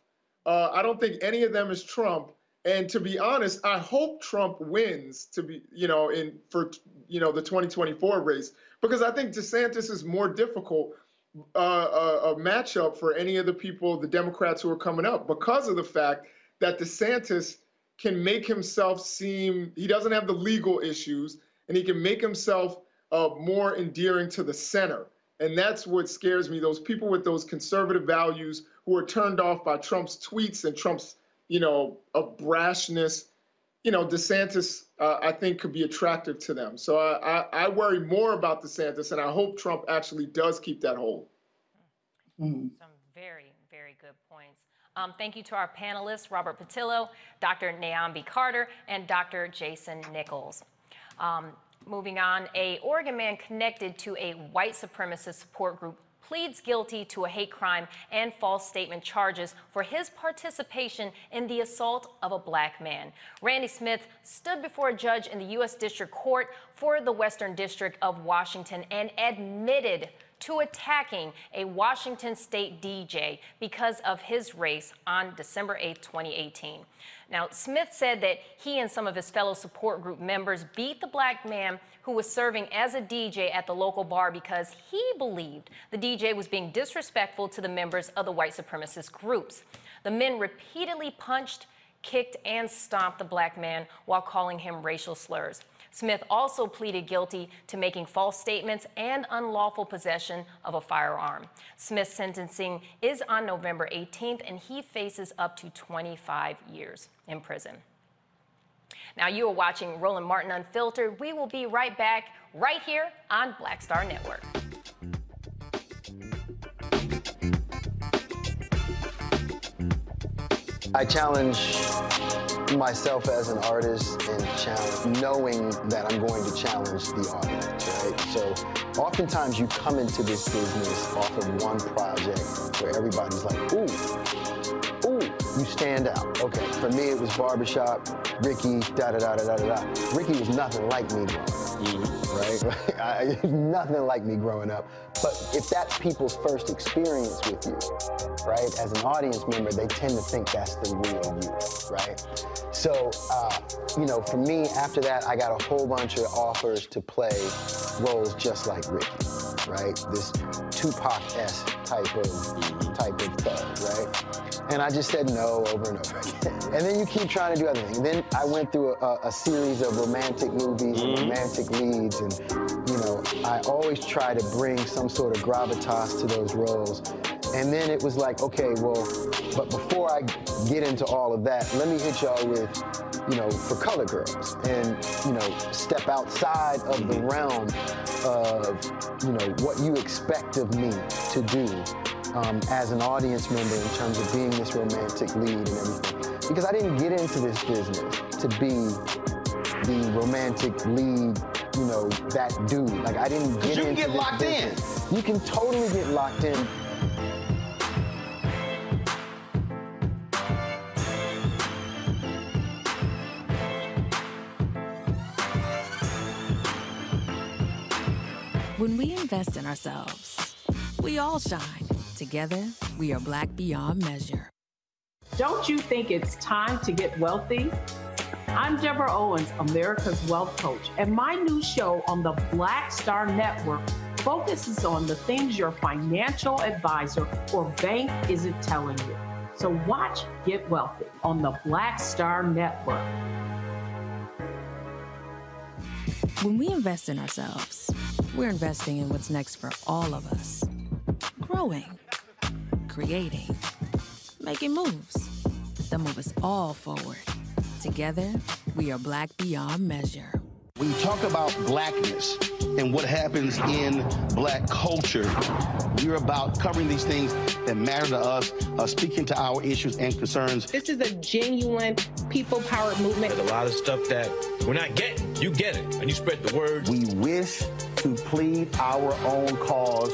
Uh, I don't think any of them is Trump. And to be honest, I hope Trump wins to be, you know, in for you know the 2024 race because I think DeSantis is more difficult uh, a, a matchup for any of the people, the Democrats who are coming up, because of the fact that DeSantis can make himself seem he doesn't have the legal issues, and he can make himself uh, more endearing to the center. And that's what scares me. Those people with those conservative values who are turned off by Trump's tweets and Trump's, you know, of brashness. You know, DeSantis, uh, I think, could be attractive to them. So I, I, I, worry more about DeSantis, and I hope Trump actually does keep that hold. Mm. Some very, very good points. Um, thank you to our panelists, Robert Patillo, Dr. Naomi Carter, and Dr. Jason Nichols. Um, moving on, a Oregon man connected to a white supremacist support group pleads guilty to a hate crime and false statement charges for his participation in the assault of a black man. Randy Smith stood before a judge in the U.S. District Court for the Western District of Washington and admitted to attacking a Washington state DJ because of his race on December 8, 2018. Now, Smith said that he and some of his fellow support group members beat the black man who was serving as a DJ at the local bar because he believed the DJ was being disrespectful to the members of the white supremacist groups. The men repeatedly punched, kicked, and stomped the black man while calling him racial slurs. Smith also pleaded guilty to making false statements and unlawful possession of a firearm. Smith's sentencing is on November 18th, and he faces up to 25 years in prison. Now, you are watching Roland Martin Unfiltered. We will be right back right here on Black Star Network. I challenge myself as an artist and challenge, knowing that I'm going to challenge the audience, right? So oftentimes you come into this business off of one project where everybody's like, ooh, stand out. Okay, for me it was Barbershop, Ricky, da da da da da da. Ricky was nothing like me mm-hmm. right? [LAUGHS] I, nothing like me growing up. But if that's people's first experience with you, right, as an audience member, they tend to think that's the real you, right? So, uh, you know, for me, after that, I got a whole bunch of offers to play roles just like Ricky, right? This Tupac-esque type of type of thug, right? And I just said no over and over again. [LAUGHS] And then you keep trying to do other things. And then I went through a, a series of romantic movies mm-hmm. and romantic leads, and you know, I always try to bring some sort of gravitas to those roles. And then it was like, okay, well, but before I get into all of that, let me hit y'all with, you know, for color girls and, you know, step outside of the realm of, you know, what you expect of me to do um, as an audience member in terms of being this romantic lead and everything. Because I didn't get into this business to be the romantic lead, you know, that dude. Like I didn't get you can get locked business. in. You can totally get locked in When we invest in ourselves, we all shine. Together, we are black beyond measure. Don't you think it's time to get wealthy? I'm Deborah Owens, America's Wealth Coach, and my new show on the Black Star Network focuses on the things your financial advisor or bank isn't telling you. So watch Get Wealthy on the Black Star Network. When we invest in ourselves, we're investing in what's next for all of us. Growing, creating, making moves that move us all forward. Together, we are black beyond measure. When you talk about blackness and what happens in black culture, we're about covering these things that matter to us, uh, speaking to our issues and concerns. This is a genuine people powered movement. There's a lot of stuff that we're not getting. You get it, and you spread the word. We wish to plead our own cause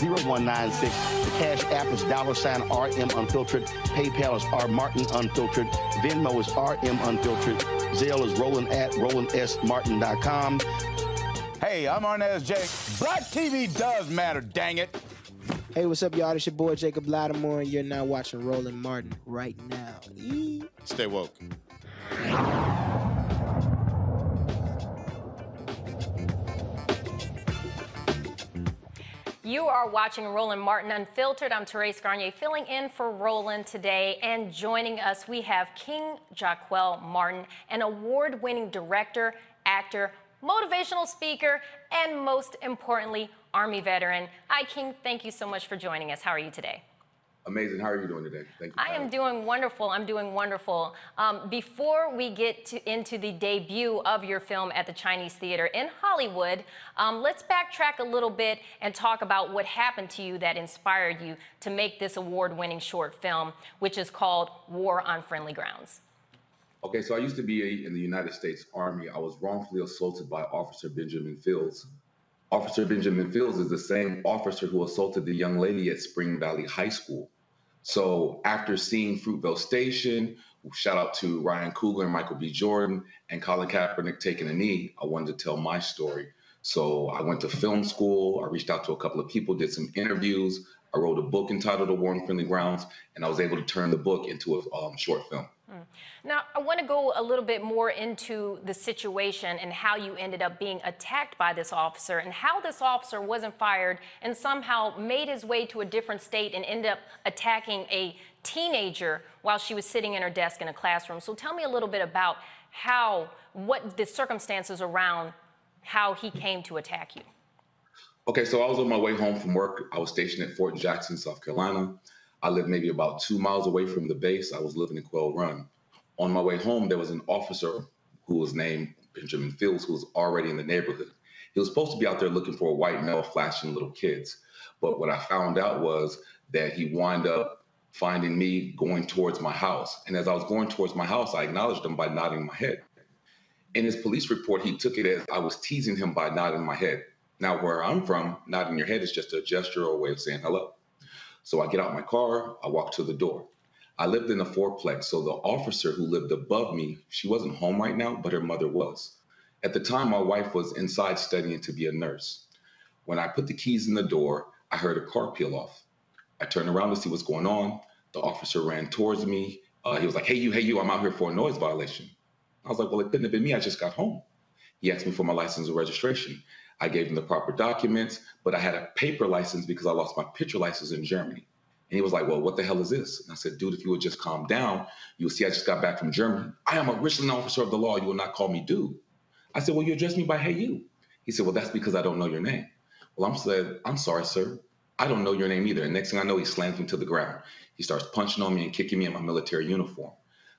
0196. The Cash App is dollar sign RM Unfiltered. PayPal is R Martin Unfiltered. Venmo is RM Unfiltered. Zelle is Roland at RolandSMartin.com. Hey, I'm Arnez J. Black TV does matter, dang it. Hey, what's up, y'all? It's your boy Jacob Lattimore, and you're now watching Roland Martin right now. Yee. Stay woke. You are watching Roland Martin Unfiltered. I'm Therese Garnier filling in for Roland today. And joining us, we have King Jaquel Martin, an award winning director, actor, motivational speaker, and most importantly, Army veteran. Hi, King. Thank you so much for joining us. How are you today? Amazing. How are you doing today? Thank you. I am doing wonderful. I'm doing wonderful. Um, before we get to, into the debut of your film at the Chinese Theater in Hollywood, um, let's backtrack a little bit and talk about what happened to you that inspired you to make this award winning short film, which is called War on Friendly Grounds. Okay, so I used to be in the United States Army. I was wrongfully assaulted by Officer Benjamin Fields. Officer Benjamin Fields is the same officer who assaulted the young lady at Spring Valley High School. So after seeing Fruitvale Station, shout out to Ryan Coogler and Michael B. Jordan and Colin Kaepernick taking a knee, I wanted to tell my story. So I went to film school. I reached out to a couple of people, did some interviews. I wrote a book entitled The War on Friendly Grounds, and I was able to turn the book into a um, short film. Mm. Now, I want to go a little bit more into the situation and how you ended up being attacked by this officer and how this officer wasn't fired and somehow made his way to a different state and ended up attacking a teenager while she was sitting in her desk in a classroom. So tell me a little bit about how, what the circumstances around how he came to attack you. Okay, so I was on my way home from work. I was stationed at Fort Jackson, South Carolina. I lived maybe about two miles away from the base. I was living in Quail Run. On my way home, there was an officer who was named Benjamin Fields, who was already in the neighborhood. He was supposed to be out there looking for a white male flashing little kids. But what I found out was that he wound up finding me going towards my house. And as I was going towards my house, I acknowledged him by nodding my head. In his police report, he took it as I was teasing him by nodding my head. Now, where I'm from, nodding your head is just a gesture or a way of saying hello. So I get out my car, I walk to the door. I lived in a fourplex, so the officer who lived above me, she wasn't home right now, but her mother was. At the time, my wife was inside studying to be a nurse. When I put the keys in the door, I heard a car peel off. I turned around to see what's going on. The officer ran towards me. Uh, he was like, Hey, you, hey, you, I'm out here for a noise violation. I was like, Well, it couldn't have been me. I just got home. He asked me for my license and registration. I gave him the proper documents, but I had a paper license because I lost my picture license in Germany. And he was like, Well, what the hell is this? And I said, Dude, if you would just calm down, you'll see I just got back from Germany. I am a Richland officer of the law. You will not call me dude. I said, Well, you address me by hey, you. He said, Well, that's because I don't know your name. Well, I'm said, I'm sorry, sir. I don't know your name either. And next thing I know, he slams me to the ground. He starts punching on me and kicking me in my military uniform.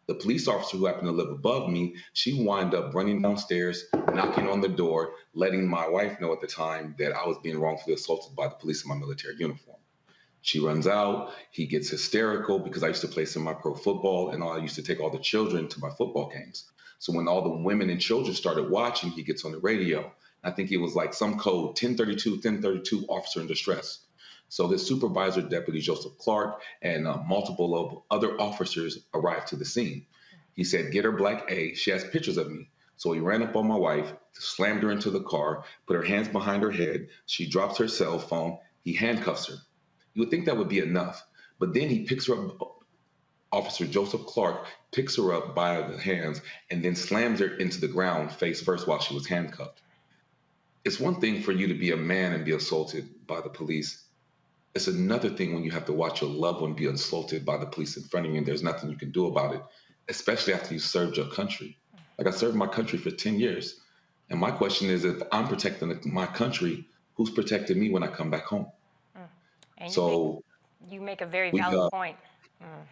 The police officer who happened to live above me, she wound up running downstairs, knocking on the door, letting my wife know at the time that I was being wrongfully assaulted by the police in my military uniform. She runs out. He gets hysterical because I used to play semi pro football and I used to take all the children to my football games. So when all the women and children started watching, he gets on the radio. I think it was like some code 1032, 1032, officer in distress. So his supervisor, Deputy Joseph Clark, and uh, multiple of other officers arrived to the scene. He said, Get her black A. She has pictures of me. So he ran up on my wife, slammed her into the car, put her hands behind her head. She drops her cell phone. He handcuffs her. You would think that would be enough. But then he picks her up. Officer Joseph Clark picks her up by the hands and then slams her into the ground face first while she was handcuffed. It's one thing for you to be a man and be assaulted by the police it's another thing when you have to watch your loved one be insulted by the police in front of you and there's nothing you can do about it, especially after you served your country. Like I served my country for 10 years. And my question is if I'm protecting my country, who's protecting me when I come back home? And so you make, you make a very we, valid uh, point.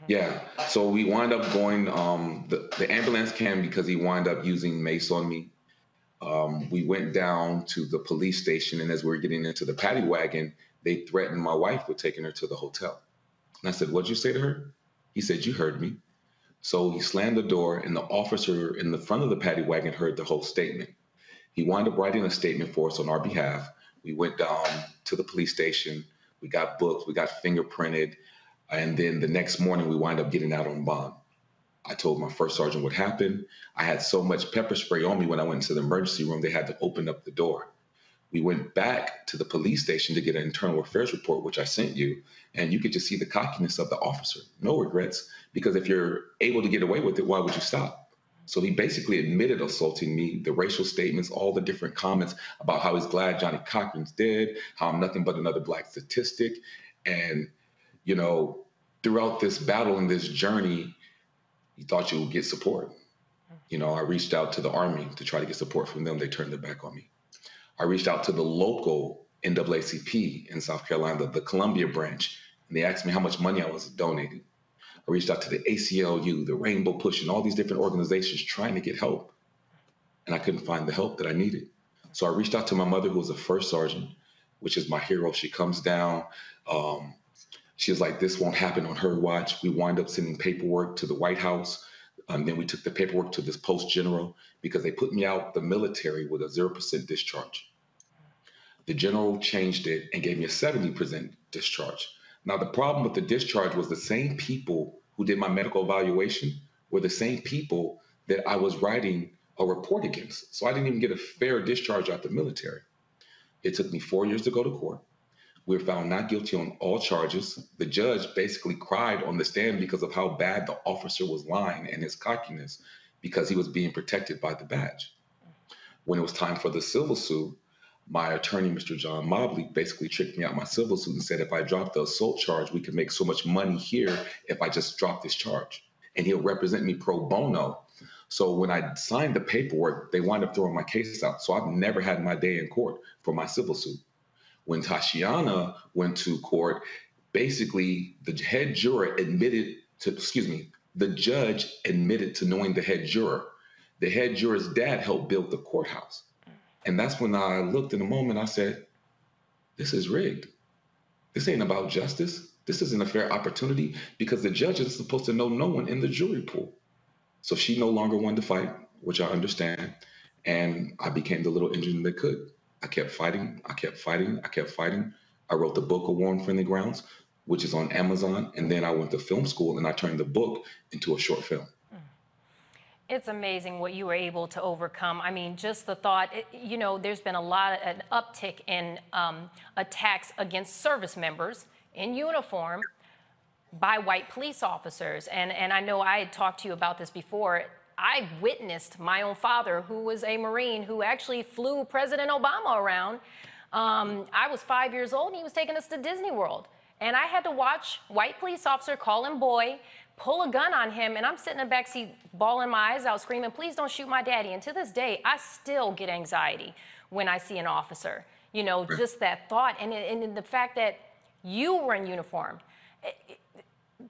Yeah. So we wind up going, um, the, the ambulance came because he wind up using mace on me. Um, we went down to the police station, and as we are getting into the paddy wagon, they threatened my wife with taking her to the hotel. And I said, What'd you say to her? He said, You heard me. So he slammed the door, and the officer in the front of the paddy wagon heard the whole statement. He wound up writing a statement for us on our behalf. We went down to the police station. We got booked, we got fingerprinted, and then the next morning we wind up getting out on bond. I told my first sergeant what happened. I had so much pepper spray on me when I went into the emergency room, they had to open up the door. We went back to the police station to get an internal affairs report, which I sent you, and you could just see the cockiness of the officer. No regrets, because if you're able to get away with it, why would you stop? So he basically admitted assaulting me, the racial statements, all the different comments about how he's glad Johnnie Cochran's dead, how I'm nothing but another black statistic. And, you know, throughout this battle and this journey, you thought you would get support. You know, I reached out to the Army to try to get support from them. They turned their back on me. I reached out to the local NAACP in South Carolina, the Columbia branch, and they asked me how much money I was donating. I reached out to the ACLU, the Rainbow Push, and all these different organizations trying to get help. And I couldn't find the help that I needed. So I reached out to my mother, who was a first sergeant, which is my hero. She comes down. Um, she was like, this won't happen on her watch. We wind up sending paperwork to the White House. Um, then we took the paperwork to this post general because they put me out the military with a 0% discharge. The general changed it and gave me a 70% discharge. Now, the problem with the discharge was the same people who did my medical evaluation were the same people that I was writing a report against. So I didn't even get a fair discharge out the military. It took me four years to go to court. We were found not guilty on all charges. The judge basically cried on the stand because of how bad the officer was lying and his cockiness because he was being protected by the badge. When it was time for the civil suit, my attorney, Mr. John Mobley, basically tricked me out my civil suit and said if I drop the assault charge, we could make so much money here if I just drop this charge. And he'll represent me pro bono. So when I signed the paperwork, they wind up throwing my case out. So I've never had my day in court for my civil suit. When Tashiana went to court, basically the head juror admitted to, excuse me, the judge admitted to knowing the head juror. The head juror's dad helped build the courthouse. And that's when I looked in a moment, I said, this is rigged. This ain't about justice. This isn't a fair opportunity because the judge is supposed to know no one in the jury pool. So she no longer wanted to fight, which I understand. And I became the little engine that could. I kept fighting. I kept fighting. I kept fighting. I wrote the book of War on Friendly Grounds, which is on Amazon. And then I went to film school and I turned the book into a short film. It's amazing what you were able to overcome. I mean, just the thought, you know, there's been a lot of an uptick in um, attacks against service members in uniform by white police officers. And, and I know I had talked to you about this before. I witnessed my own father, who was a Marine, who actually flew President Obama around. Um, I was five years old, and he was taking us to Disney World. And I had to watch white police officer call him boy, pull a gun on him, and I'm sitting in the backseat bawling my eyes out, screaming, please don't shoot my daddy. And to this day, I still get anxiety when I see an officer. You know, just that thought. And, and the fact that you were in uniform. It,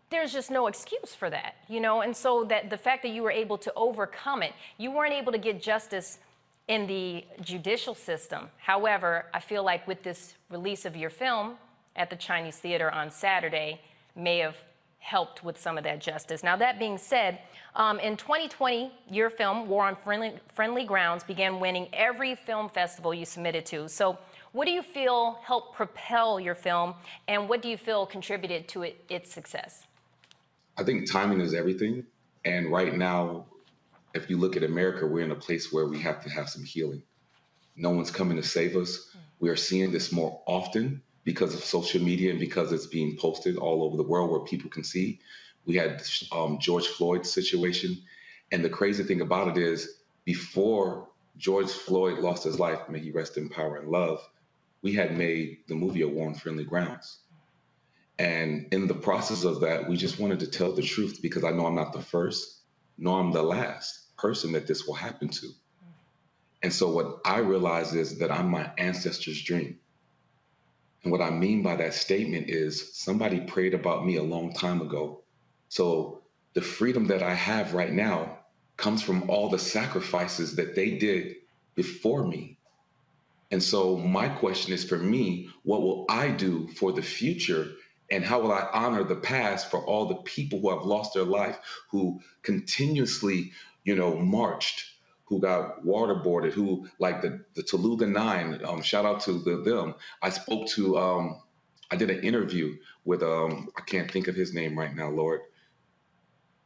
there's just no excuse for that, you know? And so that the fact that you were able to overcome it, you weren't able to get justice in the judicial system. However, I feel like with this release of your film at the Chinese Theater on Saturday may have helped with some of that justice. Now, that being said, um, in 2020, your film, War on Friendly, Friendly Grounds, began winning every film festival you submitted to. So, what do you feel helped propel your film, and what do you feel contributed to it, its success? I think timing is everything. And right now, if you look at America, we're in a place where we have to have some healing. No one's coming to save us. We are seeing this more often because of social media and because it's being posted all over the world where people can see. We had um, George Floyd's situation. And the crazy thing about it is, before George Floyd lost his life, may he rest in power and love, we had made the movie A War on Friendly Grounds. And in the process of that, we just wanted to tell the truth because I know I'm not the first, nor I'm the last person that this will happen to. And so what I realize is that I'm my ancestors' dream. And what I mean by that statement is somebody prayed about me a long time ago. So the freedom that I have right now comes from all the sacrifices that they did before me. And so my question is for me, what will I do for the future and how will I honor the past for all the people who have lost their life, who continuously, you know, marched, who got waterboarded, who like the the Tougaloo Nine. Um, shout out to the, them. I spoke to um, I did an interview with um I can't think of his name right now, Lord.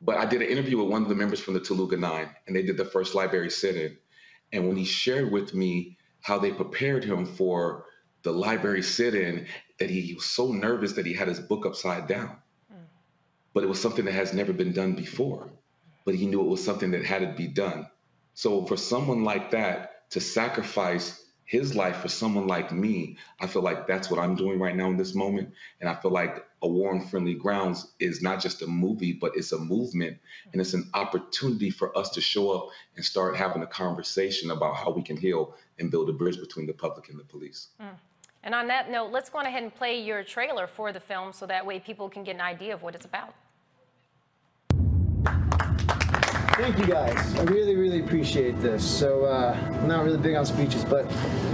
But I did an interview with one of the members from the Tougaloo Nine, and they did the first library sit-in. And when he shared with me how they prepared him for the library sit-in, that he was so nervous that he had his book upside down. Mm. But it was something that has never been done before. But he knew it was something that had to be done. So for someone like that to sacrifice his life for someone like me, I feel like that's what I'm doing right now in this moment. And I feel like A War on Friendly Grounds is not just a movie, but it's a movement. And it's an opportunity for us to show up and start having a conversation about how we can heal and build a bridge between the public and the police. Mm. And on that note, let's go on ahead and play your trailer for the film so that way people can get an idea of what it's about. Thank you guys. I really, really appreciate this. So, uh, I'm not really big on speeches, but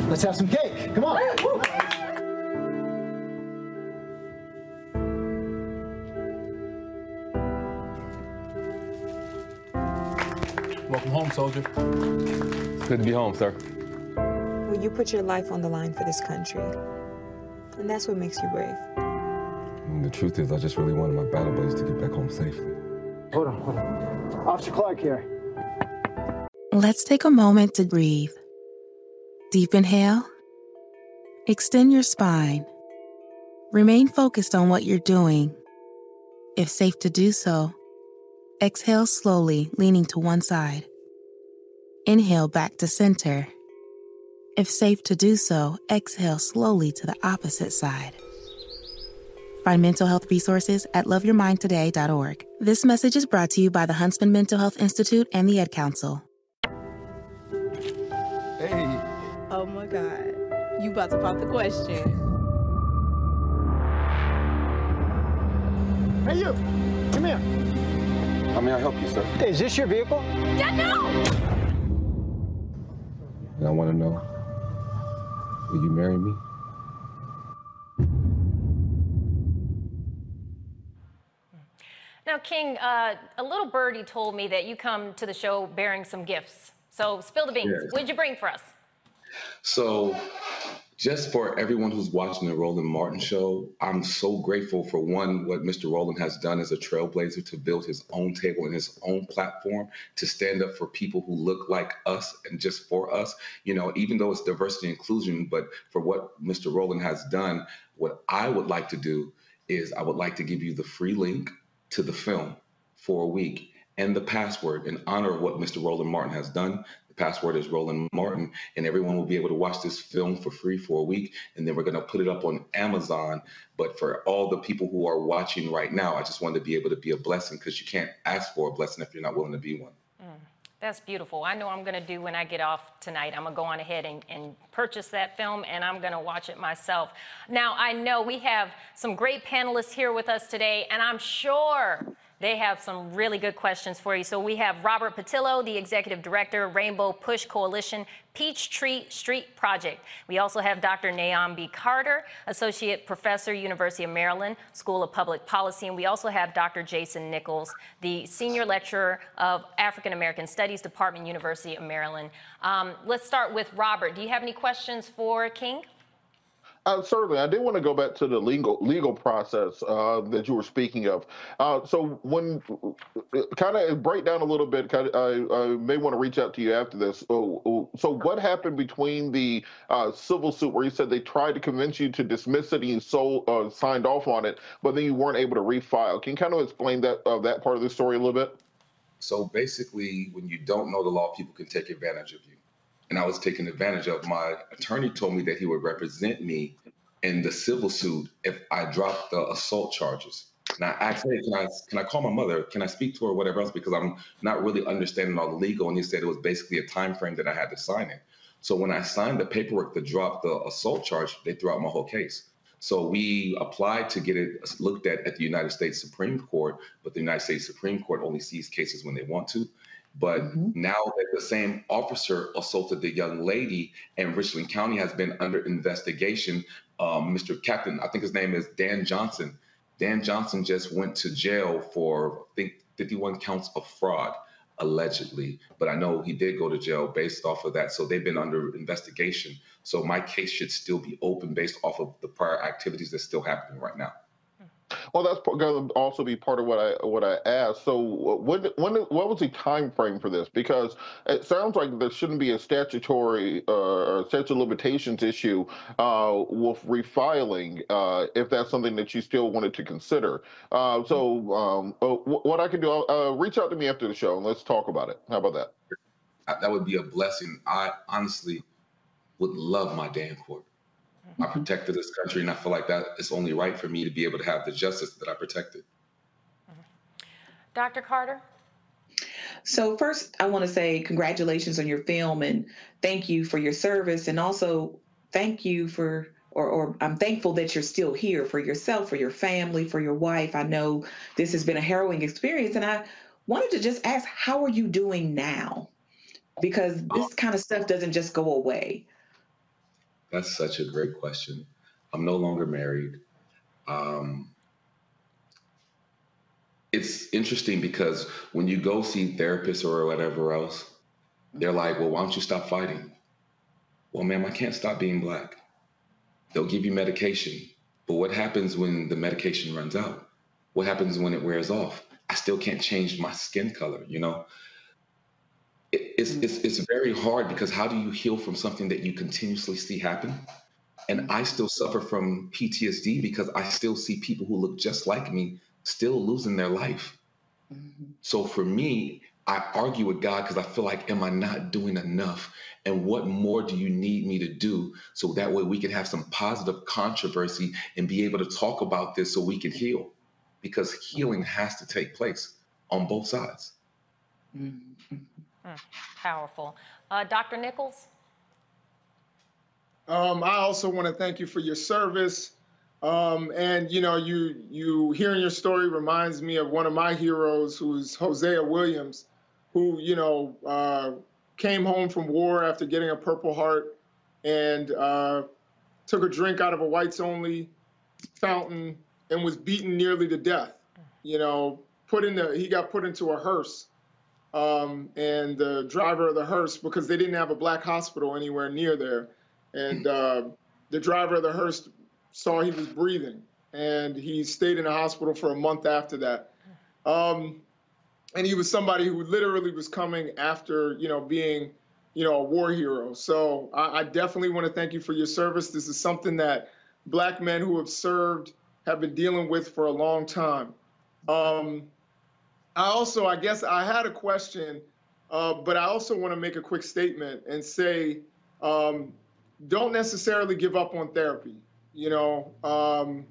let's have some cake. Come on. Welcome home, soldier. Good to be home, sir. Well, you put your life on the line for this country. And that's what makes you brave. And the truth is, I just really wanted my battle buddies to get back home safely. Hold on, hold on. Officer Clark here. Let's take a moment to breathe. Deep inhale. Extend your spine. Remain focused on what you're doing. If safe to do so, exhale slowly, leaning to one side. Inhale back to center. If safe to do so, exhale slowly to the opposite side. Find mental health resources at loveyourmindtoday.org. This message is brought to you by the Huntsman Mental Health Institute and the Ad Council. Hey. Oh my God. You about to pop the question. Hey, you. Come here. How may I help you, sir? Hey, is this your vehicle? Yeah, no! And I want to know, will you marry me? Now, King, uh, a little birdie told me that you come to the show bearing some gifts. So spill the beans. Yes. What'd you bring for us? So, just for everyone who's watching the Roland Martin show, I'm so grateful for one, what Mr. Roland has done as a trailblazer to build his own table and his own platform to stand up for people who look like us and just for us. You know, even though it's diversity and inclusion, but for what Mr. Roland has done, what I would like to do is I would like to give you the free link to the film for a week and the password in honor of what Mr. Roland Martin has done. The password is Roland Martin, and everyone will be able to watch this film for free for a week. And then we're going to put it up on Amazon. But for all the people who are watching right now, I just wanted to be able to be a blessing because you can't ask for a blessing if you're not willing to be one. That's beautiful. I know I'm going to do when I get off tonight. I'm going to go on ahead and, and purchase that film and I'm going to watch it myself. Now, I know we have some great panelists here with us today, and I'm sure they have some really good questions for you. So we have Robert Patillo, the Executive Director, Rainbow Push Coalition, Peachtree Street Project. We also have Dr. Niambi. Carter, Associate Professor, University of Maryland, School of Public Policy. And we also have Dr. Jason Nichols, the Senior Lecturer of African American Studies, Department, University of Maryland. Um, let's start with Robert. Do you have any questions for King? Uh, certainly, I did want to go back to the legal legal process uh, that you were speaking of. Uh, so, when kind of break down a little bit, kind of, I, I may want to reach out to you after this. So, so what happened between the uh, civil suit where you said they tried to convince you to dismiss it and you so, uh, signed off on it, but then you weren't able to refile? Can you kind of explain that uh, that part of the story a little bit? So basically, when you don't know the law, people can take advantage of you. And I was taken advantage of. My attorney told me that he would represent me in the civil suit if I dropped the assault charges. And I asked, hey, can I can I call my mother? Can I speak to her, or whatever else? Because I'm not really understanding all the legal. And he said it was basically a time frame that I had to sign it. So when I signed the paperwork to drop the assault charge, they threw out my whole case. So we applied to get it looked at at the United States Supreme Court, but the United States Supreme Court only sees cases when they want to. But now that the same officer assaulted the young lady, and Richland County has been under investigation, um, Mr. Captain, I think his name is Dan Johnson. Dan Johnson just went to jail for I think 51 counts of fraud. allegedly, but I know he did go to jail based off of that. So they've been under investigation. So my case should still be open based off of the prior activities that's still happening right now. Well, that's going to also be part of what I what I asked. So, when when what was the time frame for this? Because it sounds like there shouldn't be a statutory uh, or statute of limitations issue uh, with refiling uh, if that's something that you still wanted to consider. Uh, so, um, uh, what I can do, uh, reach out to me after the show and let's talk about it. How about that? That would be a blessing. I honestly would love my day in court. I protected this country, and I feel like that it's only right for me to be able to have the justice that I protected. Dr. Carter? So, first, I want to say congratulations on your film and thank you for your service. And also, thank you for, or, or, I'm thankful that you're still here for yourself, for your family, for your wife. I know this has been a harrowing experience. And I wanted to just ask, how are you doing now? Because this uh, kind of stuff doesn't just go away. That's such a great question. I'm no longer married. Um, it's interesting because when you go see therapists or whatever else, they're like, well, why don't you stop fighting? Well, ma'am, I can't stop being black. They'll give you medication. But what happens when the medication runs out? What happens when it wears off? I still can't change my skin color, you know? It's, it's it's very hard because how do you heal from something that you continuously see happen? And I still suffer from PTSD because I still see people who look just like me still losing their life. Mm-hmm. So for me, I argue with God because I feel like, am I not doing enough? And what more do you need me to do so that way we can have some positive controversy and be able to talk about this so we can heal? Because healing has to take place on both sides. Mm-hmm. Mm, powerful. Uh, Dr. Nichols? Um, I also want to thank you for your service. Um, and you know, you you hearing your story reminds me of one of my heroes, who's Hosea Williams, who you know uh, came home from war after getting a Purple Heart and uh, took a drink out of a whites only fountain and was beaten nearly to death. You know, put in the he got put into a hearse um, and the driver of the hearse because they didn't have a black hospital anywhere near there. And uh, the driver of the hearse saw he was breathing, and he stayed in the hospital for a month after that. Um, and he was somebody who literally was coming after, you know, being, you know, a war hero. So I, I definitely want to thank you for your service. This is something that black men who have served have been dealing with for a long time. Um, I also, I guess I had a question, uh, but I also want to make a quick statement and say, um, don't necessarily give up on therapy. You know, um,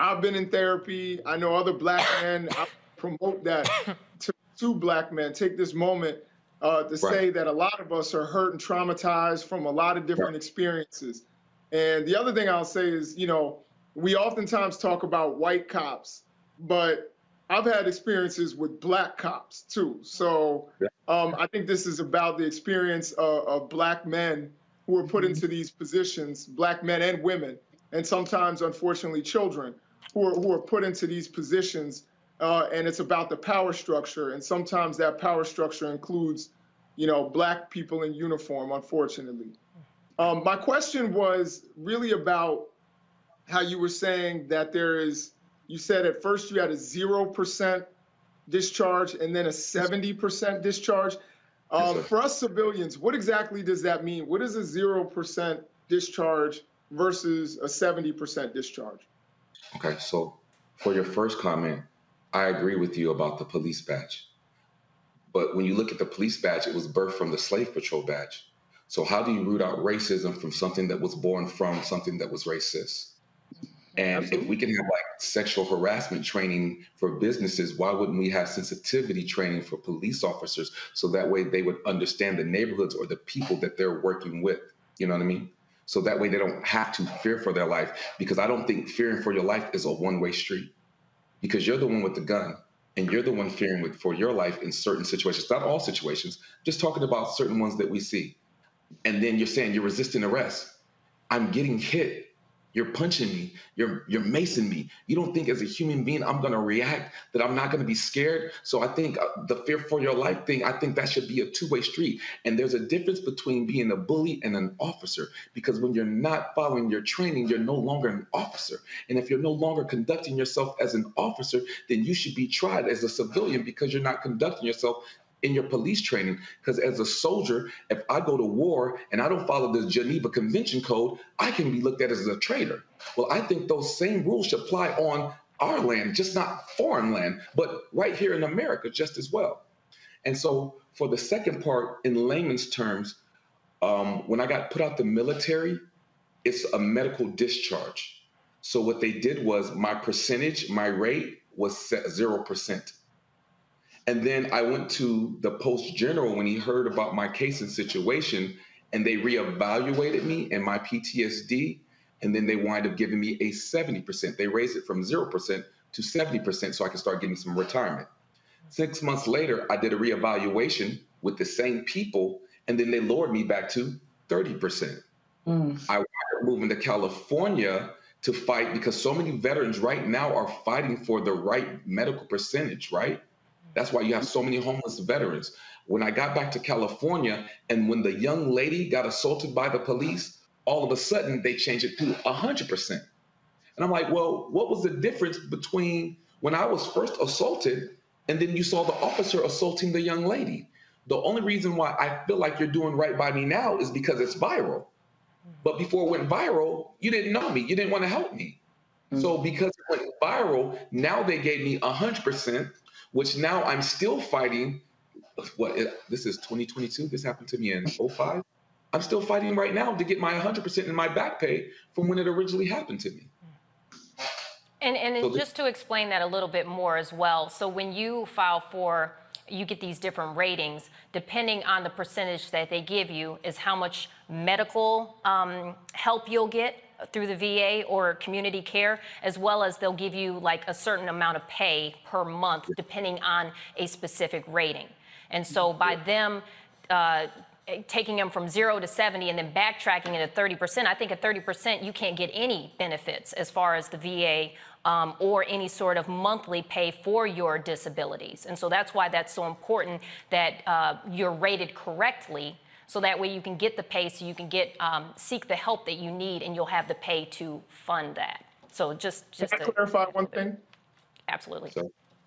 I've been in therapy. I know other black [COUGHS] men. I promote that to, to black men. Take this moment uh, to right. say that a lot of us are hurt and traumatized from a lot of different right. experiences. And the other thing I'll say is, you know, we oftentimes talk about white cops, but I've had experiences with black cops too. So um, I think this is about the experience of, of black men who are put mm-hmm. into these positions, black men and women, and sometimes, unfortunately, children who are, who are put into these positions. Uh, and it's about the power structure. And sometimes that power structure includes, you know, black people in uniform, unfortunately. Um, my question was really about how you were saying that there is you said at first you had a 0% discharge and then a 70% discharge. Um, yes, for us civilians, what exactly does that mean? What is a 0% discharge versus a 70% discharge? Okay, so for your first comment, I agree with you about the police badge. But when you look at the police badge, it was birthed from the slave patrol badge. So how do you root out racism from something that was born from something that was racist? And Absolutely. if we can have like sexual harassment training for businesses, why wouldn't we have sensitivity training for police officers so that way they would understand the neighborhoods or the people that they're working with? You know what I mean? So that way they don't have to fear for their life because I don't think fearing for your life is a one way street because you're the one with the gun and you're the one fearing with, for your life in certain situations, not all situations, just talking about certain ones that we see. And then you're saying you're resisting arrest. I'm getting hit You're punching me. You're you're macing me. You don't think as a human being I'm going to react that I'm not going to be scared. So I think uh, the fear for your life thing. I think that should be a two-way street. And there's a difference between being a bully and an officer because when you're not following your training, you're no longer an officer. And if you're no longer conducting yourself as an officer, then you should be tried as a civilian because you're not conducting yourself in your police training. Because as a soldier, if I go to war and I don't follow the Geneva Convention Code, I can be looked at as a traitor. Well, I think those same rules should apply on our land, just not foreign land, but right here in America just as well. And so, for the second part, in layman's terms, um, when I got put out the military, it's a medical discharge. So what they did was my percentage, my rate was set zero percent. And then I went to the post general when he heard about my case and situation, and they reevaluated me and my PTSD. And then they wind up giving me a 70%. They raised it from 0% to 70% so I could start getting some retirement. Six months later, I did a reevaluation with the same people, and then they lowered me back to 30%. Mm. I wound up moving to California to fight because so many veterans right now are fighting for the right medical percentage, right? That's why you have so many homeless veterans. When I got back to California and when the young lady got assaulted by the police, all of a sudden they changed it to 100%. And I'm like, well, what was the difference between when I was first assaulted and then you saw the officer assaulting the young lady? The only reason why I feel like you're doing right by me now is because it's viral. But before it went viral, you didn't know me. You didn't want to help me. Mm-hmm. So because it went viral, now they gave me 100% which now I'm still fighting. What this is 2022. This happened to me in 05. I'm still fighting right now to get my 100% in my back pay from when it originally happened to me. And, and so just to explain that a little bit more as well. So when you file for, you get these different ratings, depending on the percentage that they give you, is how much medical um, help you'll get through the VA or community care, as well as they'll give you like a certain amount of pay per month depending on a specific rating. And so by them uh, taking them from zero to 70 and then backtracking it at 30%, I think at 30% you can't get any benefits as far as the VA um, or any sort of monthly pay for your disabilities. And so that's why that's so important that uh, you're rated correctly so that way you can get the pay so you can get um, seek the help that you need and you'll have the pay to fund that. So just just can I clarify one thing? Absolutely.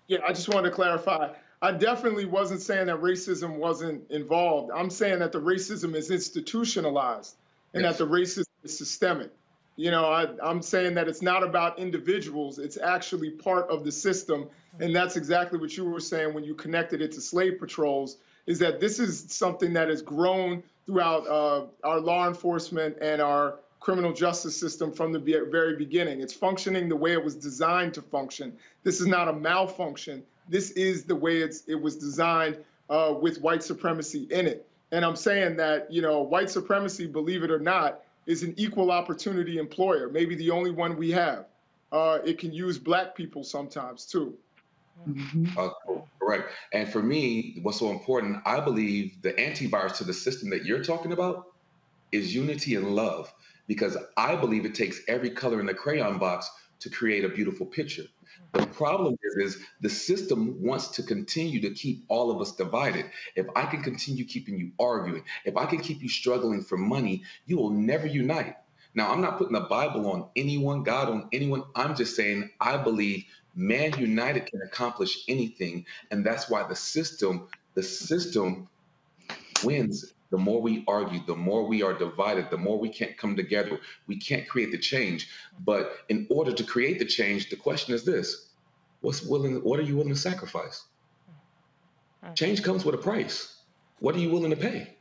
Yeah i just wanted to clarify. I definitely wasn't saying that racism wasn't involved. I'm saying that the racism is institutionalized and yes. that the racism is systemic. You know I, i'm saying that it's not about individuals it's actually part of the system and that's exactly what you were saying when you connected it to slave patrols is that this is something that has grown throughout uh, our law enforcement and our criminal justice system from the very beginning. It's functioning the way it was designed to function. This is not a malfunction. This is the way it was designed uh, with white supremacy in it. And I'm saying that, you know, white supremacy, believe it or not, is an equal opportunity employer, maybe the only one we have. Uh, it can use black people sometimes too. Mm-hmm. Uh, correct. And for me, what's so important, I believe the antivirus to the system that you're talking about is unity and love, because I believe it takes every color in the crayon box to create a beautiful picture. The problem is, is the system wants to continue to keep all of us divided. If I can continue keeping you arguing, if I can keep you struggling for money, you will never unite. Now, I'm not putting the Bible on anyone, God on anyone. I'm just saying I believe man united can accomplish anything and that's why the system the system wins. The more we argue the more we are divided the more we can't come together. We can't create the change. But in order to create the change the question is this. What's willing what are you willing to sacrifice? Mm-hmm. Change comes with a price. What are you willing to pay?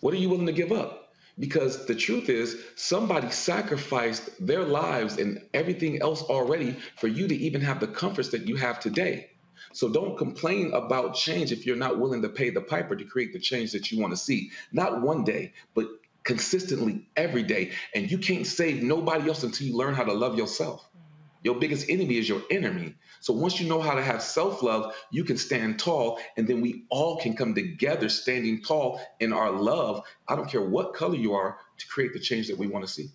What are you willing to give up because the truth is somebody sacrificed their lives and everything else already for you to even have the comforts that you have today. So don't complain about change if you're not willing to pay the piper to create the change that you want to see. Not one day, but consistently every day. And you can't save nobody else until you learn how to love yourself. Your biggest enemy is your enemy. So once you know how to have self love, you can stand tall, and then we all can come together standing tall in our love. I don't care what color you are to create the change that we want to see.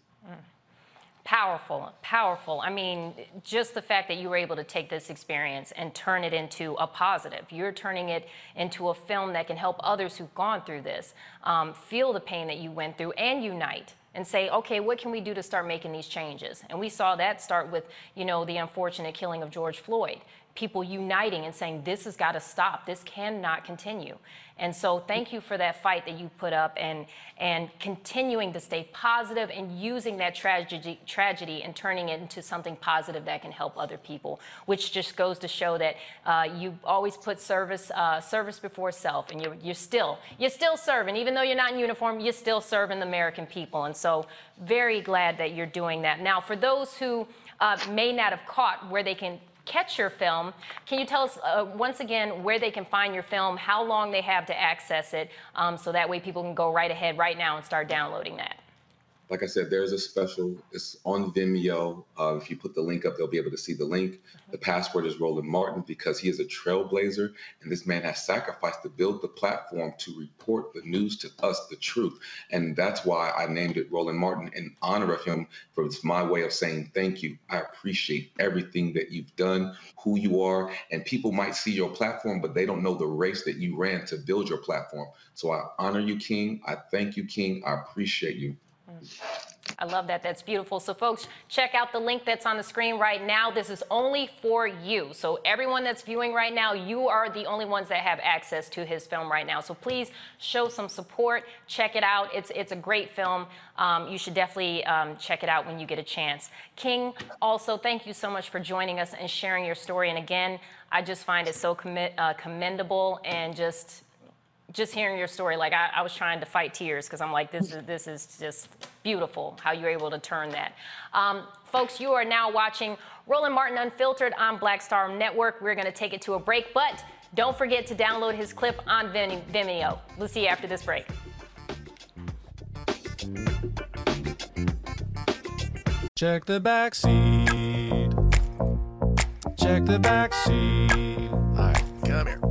Powerful, powerful. I mean, just the fact that you were able to take this experience and turn it into a positive. You're turning it into a film that can help others who've gone through this um, feel the pain that you went through and unite and say, okay, what can we do to start making these changes? And we saw that start with, you know, the unfortunate killing of George Floyd people uniting and saying, this has got to stop. This cannot continue. And so thank you for that fight that you put up and, and continuing to stay positive and using that tragedy, tragedy and turning it into something positive that can help other people, which just goes to show that uh, you always put service, uh, service before self and you're, you're still, you're still serving. Even though you're not in uniform, you're still serving the American people. And so very glad that you're doing that. Now, for those who uh, may not have caught where they can catch your film. Can you tell us uh, once again where they can find your film, how long they have to access it, um, so that way people can go right ahead right now and start downloading that? Like I said, there's a special. It's on Vimeo. Uh, if you put the link up, they'll be able to see the link. The password is Roland Martin because he is a trailblazer, and this man has sacrificed to build the platform to report the news to us, the truth. And that's why I named it Roland Martin in honor of him. For it's my way of saying thank you. I appreciate everything that you've done, who you are, and people might see your platform, but they don't know the race that you ran to build your platform. So I honor you, King. I thank you, King. I appreciate you. I love that. That's beautiful. So, folks, check out the link that's on the screen right now. This is only for you. So, everyone that's viewing right now, you are the only ones that have access to his film right now. So, please show some support. Check it out. It's it's a great film. Um, you should definitely um, check it out when you get a chance. King, also, thank you so much for joining us and sharing your story. And again, I just find it so commit, uh, commendable and just just hearing your story, like I, I was trying to fight tears because I'm like, this is this is just beautiful how you're able to turn that. Um, folks, you are now watching Roland Martin Unfiltered on Black Star Network. We're going to take it to a break, but don't forget to download his clip on Vimeo. We'll see you after this break. Check the back seat. Check the back seat. All right, come here.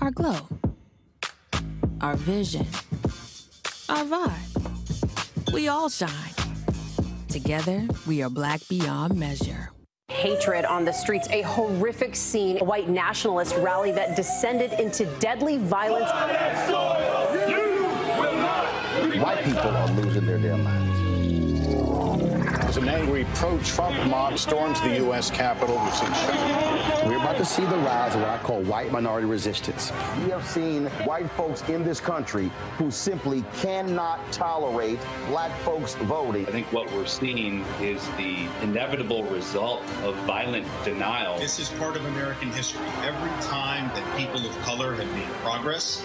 our glow, our vision, our vibe. We all shine. Together, we are black beyond measure. Hatred on the streets, a horrific scene, a white nationalist rally that descended into deadly violence. White people are losing angry pro-Trump mob storms the U.S. Capitol, we're about to see the rise of what I call white minority resistance. We have seen white folks in this country who simply cannot tolerate black folks voting. I think what we're seeing is the inevitable result of violent denial. This is part of American history. Every time that people of color have made progress,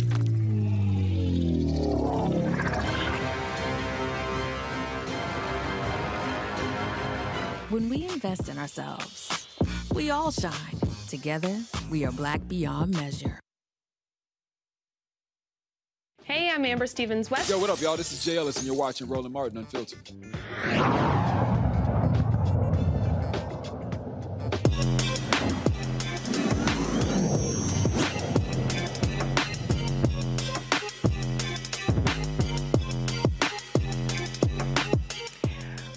When we invest in ourselves, we all shine. Together, we are black beyond measure. Hey, I'm Amber Stevens West. Yo, what up, y'all? This is Jay Ellis, and you're watching Roland Martin Unfiltered.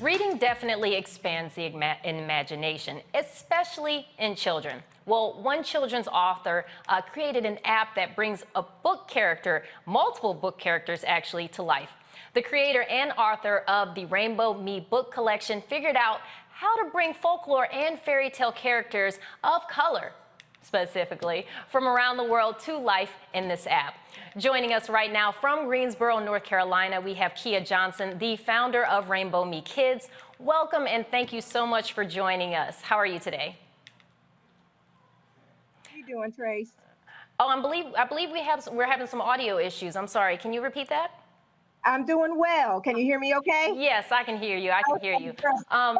Reading definitely expands the imagination, especially in children. Well, one children's author uh, created an app that brings a book character, multiple book characters actually, to life. The creator and author of the Rainbow Me book collection figured out how to bring folklore and fairy tale characters of color specifically, from around the world to life in this app. Joining us right now from Greensboro, North Carolina, we have Kia Johnson, the founder of Rainbow Me Kids. Welcome and thank you so much for joining us. How are you today? How you doing, Trace? Oh, I believe I believe we have we're having some audio issues. I'm sorry. Can you repeat that? I'm doing well. Can you hear me okay? Yes, I can hear you. I can hear you. Um,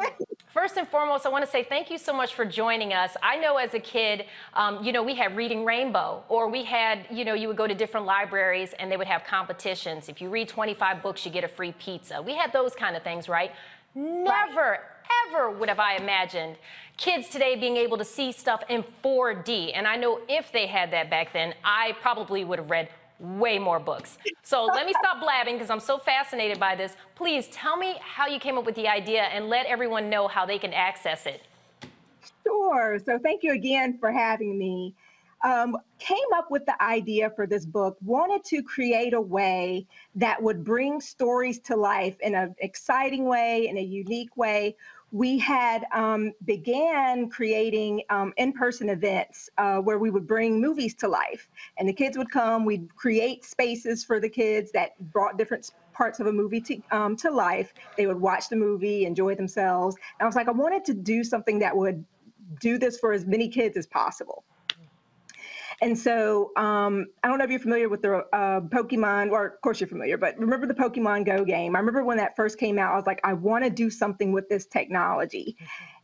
first and foremost, I want to say thank you so much for joining us. I know as a kid, um, you know, we had Reading Rainbow, or we had, you know, you would go to different libraries and they would have competitions. If you read 25 books, you get a free pizza. We had those kind of things, right? Never, ever would have I imagined kids today being able to see stuff in 4D. And I know if they had that back then, I probably would have read way more books. So let me stop blabbing because I'm so fascinated by this. Please tell me how you came up with the idea and let everyone know how they can access it. Sure. So thank you again for having me. Um, came up with the idea for this book, wanted to create a way that would bring stories to life in an exciting way, in a unique way, we had um, began creating um, in-person events uh, where we would bring movies to life. And the kids would come we'd create spaces for the kids that brought different parts of a movie to, um, to life. They would watch the movie enjoy themselves. And i was like i wanted to do something that would do this for as many kids as possible and so um, I don't know if you're familiar with the uh, Pokemon, or of course you're familiar, but remember the Pokemon Go game? I remember when that first came out, I was like, I want to do something with this technology.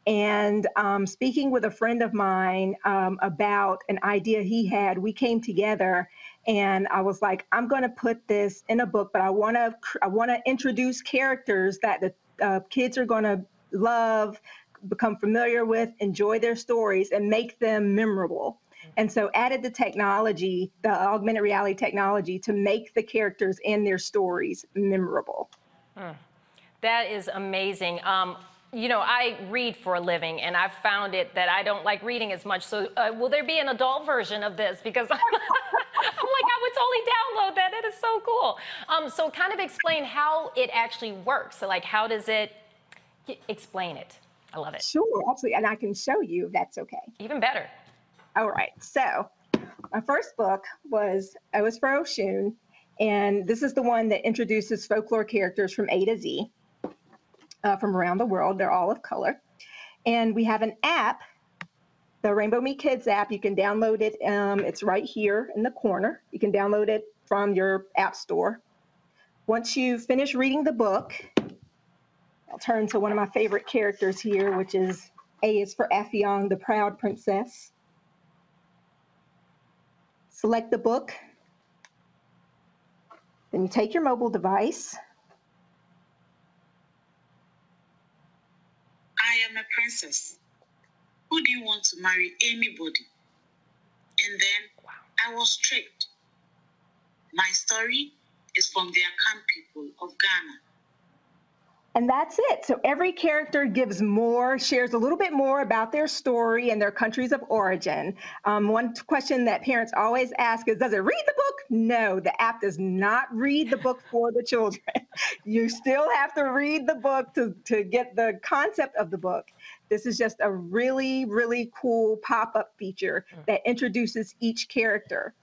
And um, speaking with a friend of mine um, about an idea he had, we came together and I was like, I'm going to put this in a book, but I want to I want to introduce characters that the uh, kids are going to love, become familiar with, enjoy their stories, and make them memorable and so added the technology, the augmented reality technology, to make the characters and their stories memorable. Mm. That is amazing. Um, you know, I read for a living, and I've found it that I don't like reading as much. So, uh, will there be an adult version of this? Because I'm, [LAUGHS] I'm, like, I would totally download that. That is so cool. Um, so, kind of explain how it actually works. So, like, how does it explain it? I love it. Sure, absolutely, and I can show you. If that's okay. Even better. All right. So my first book was O is for Oshun, and this is the one that introduces folklore characters from A to Z uh, from around the world. They're all of color. And we have an app, the Rainbow Me Kids app. You can download it. Um, it's right here in the corner. You can download it from your app store. Once you finish reading the book, I'll turn to one of my favorite characters here, which is A is for Effiong, the proud princess. Select the book. Then you take your mobile device. I am a princess. Who do you want to marry? Anybody. And then I was tricked. My story is from the Akan people of Ghana. And that's it. So every character gives more, shares a little bit more about their story and their countries of origin. Um, one question that parents always ask is Does it read the book? No, the app does not read the book for the children. [LAUGHS] you still have to read the book to, to get the concept of the book. This is just a really, really cool pop up feature that introduces each character.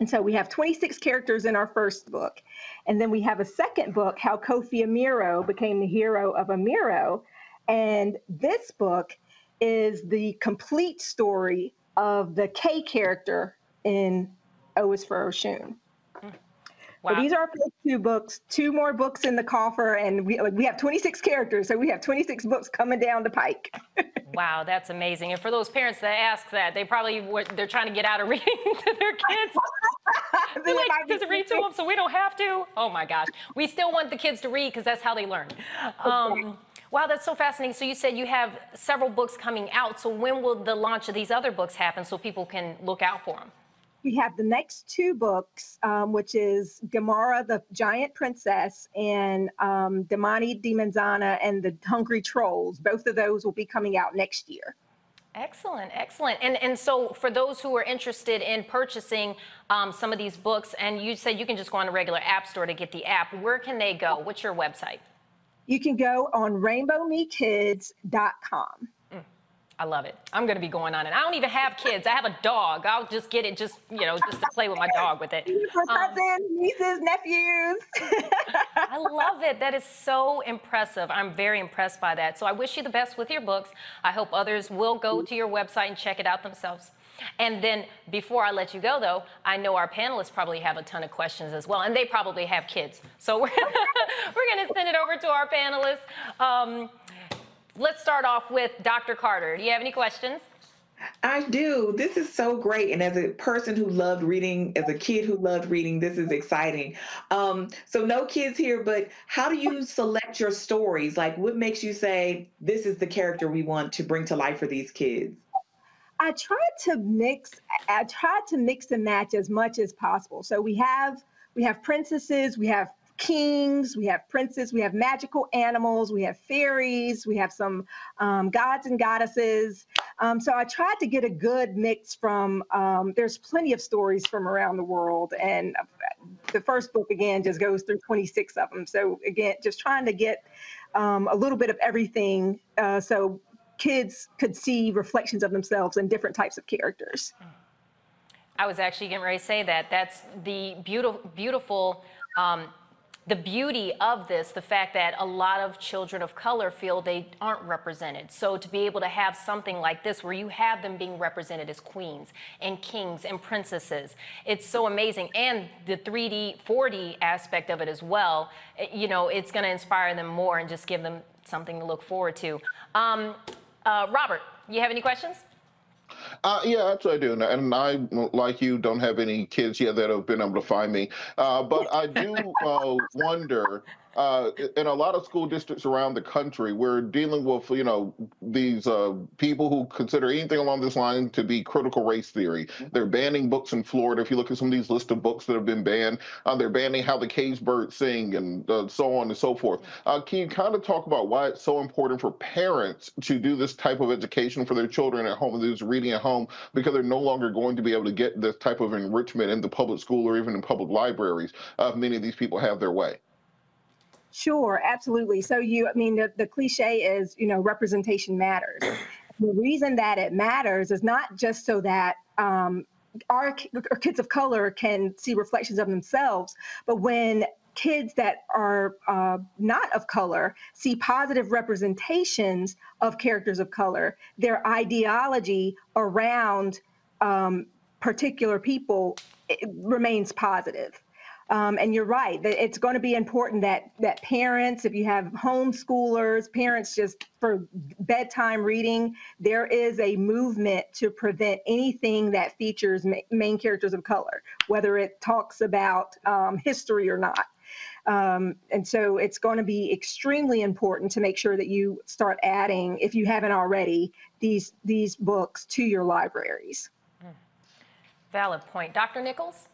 And so we have 26 characters in our first book. And then we have a second book, How Kofi Amiro Became the Hero of Amiro. And this book is the complete story of the K character in O is for Oshun. Wow. So these are our first two books, two more books in the coffer, and we, we have 26 characters, so we have 26 books coming down the pike. [LAUGHS] wow, that's amazing. And for those parents that ask that, they probably they're trying to get out of [LAUGHS] reading to their kids. they're like, does it read to them so we don't have to? Oh my gosh. We still want the kids to read because that's how they learn. Um, Wow, that's so fascinating. So you said you have several books coming out. So when will the launch of these other books happen so people can look out for them? We have the next two books, um, which is Gamara, the Giant Princess, and um, Damani Di Manzana and the Hungry Trolls. Both of those will be coming out next year. Excellent, excellent. And and so for those who are interested in purchasing um, some of these books, and you said you can just go on a regular app store to get the app. Where can they go? What's your website? You can go on rainbowmekids.com. I love it. I'm going to be going on it. I don't even have kids. I have a dog. I'll just get it, just you know, just to play with my dog with it. [LAUGHS] Cousins, um, nieces, nephews. I love it. That is so impressive. I'm very impressed by that. So I wish you the best with your books. I hope others will go to your website and check it out themselves. And then before I let you go, though, I know our panelists probably have a ton of questions as well, and they probably have kids. So we're, [LAUGHS] we're going to send it over to our panelists. Um, let's start off with Dr. Carter. Do you have any questions? I do. This is so great. And as a person who loved reading, as a kid who loved reading, this is exciting. Um, so, no kids here, but how do you select your stories? Like, what makes you say, this is the character we want to bring to life for these kids? I try to mix, I try to mix and match as much as possible. So, we have we have princesses, we have kings, we have princes, we have magical animals, we have fairies, we have some um, gods and goddesses. Um, so I tried to get a good mix from, um, there's plenty of stories from around the world. And the first book, again, just goes through 26 of them. So again, just trying to get um, a little bit of everything uh, so kids could see reflections of themselves in different types of characters. I was actually getting ready to say that. That's the beautiful, beautiful um, the beauty of this, the fact that a lot of children of color feel they aren't represented. So to be able to have something like this where you have them being represented as queens and kings and princesses, it's so amazing. And the 3D, 4D aspect of it as well, eh, you know, it's going to inspire them more and just give them something to look forward to. Um, uh, Robert, you have any questions? Uh, yeah, that's what I do. And I, like you, don't have any kids yet that have been able to find me. Uh, but I do uh, wonder uh, in a lot of school districts around the country, we're dealing with, you know, these uh, people who consider anything along this line to be critical race theory. They're banning books in Florida. If you look at some of these lists of books that have been banned, uh, they're banning how the cage birds sing and uh, so on and so forth. Uh, can you kind of talk about why it's so important for parents to do this type of education for their children at home, this reading at home, because they're no longer going to be able to get this type of enrichment in the public school or even in public libraries? Uh, many of these people have their way. Sure, absolutely. So you, I mean, the, the cliche is, you know, representation matters. the reason that it matters is not just so that um, our, our kids of color can see reflections of themselves, but when kids that are uh, not of color see positive representations of characters of color, their ideology around um, particular people remains positive. Um, and you're right that it's going to be important that that parents, if you have homeschoolers, parents just for bedtime reading, there is a movement to prevent anything that features ma- main characters of color, whether it talks about um, history or not. Um, and so it's going to be extremely important to make sure that you start adding, if you haven't already, these these books to your libraries. Valid point, Dr. Nichols.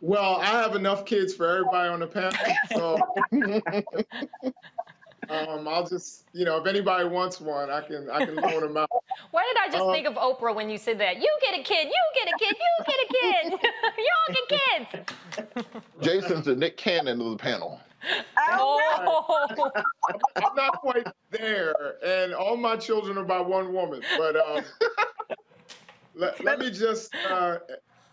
Well, I have enough kids for everybody on the panel, so [LAUGHS] um, I'll just, you know, if anybody wants one, I can, I can loan them out. [LAUGHS] Why did I just um, think of Oprah when you said that? You get a kid, you get a kid, you get a kid, [LAUGHS] you all get kids. Jason's the Nick Cannon of the panel. Oh. I'm not quite there, and all my children are by one woman. But um, let, let me just uh,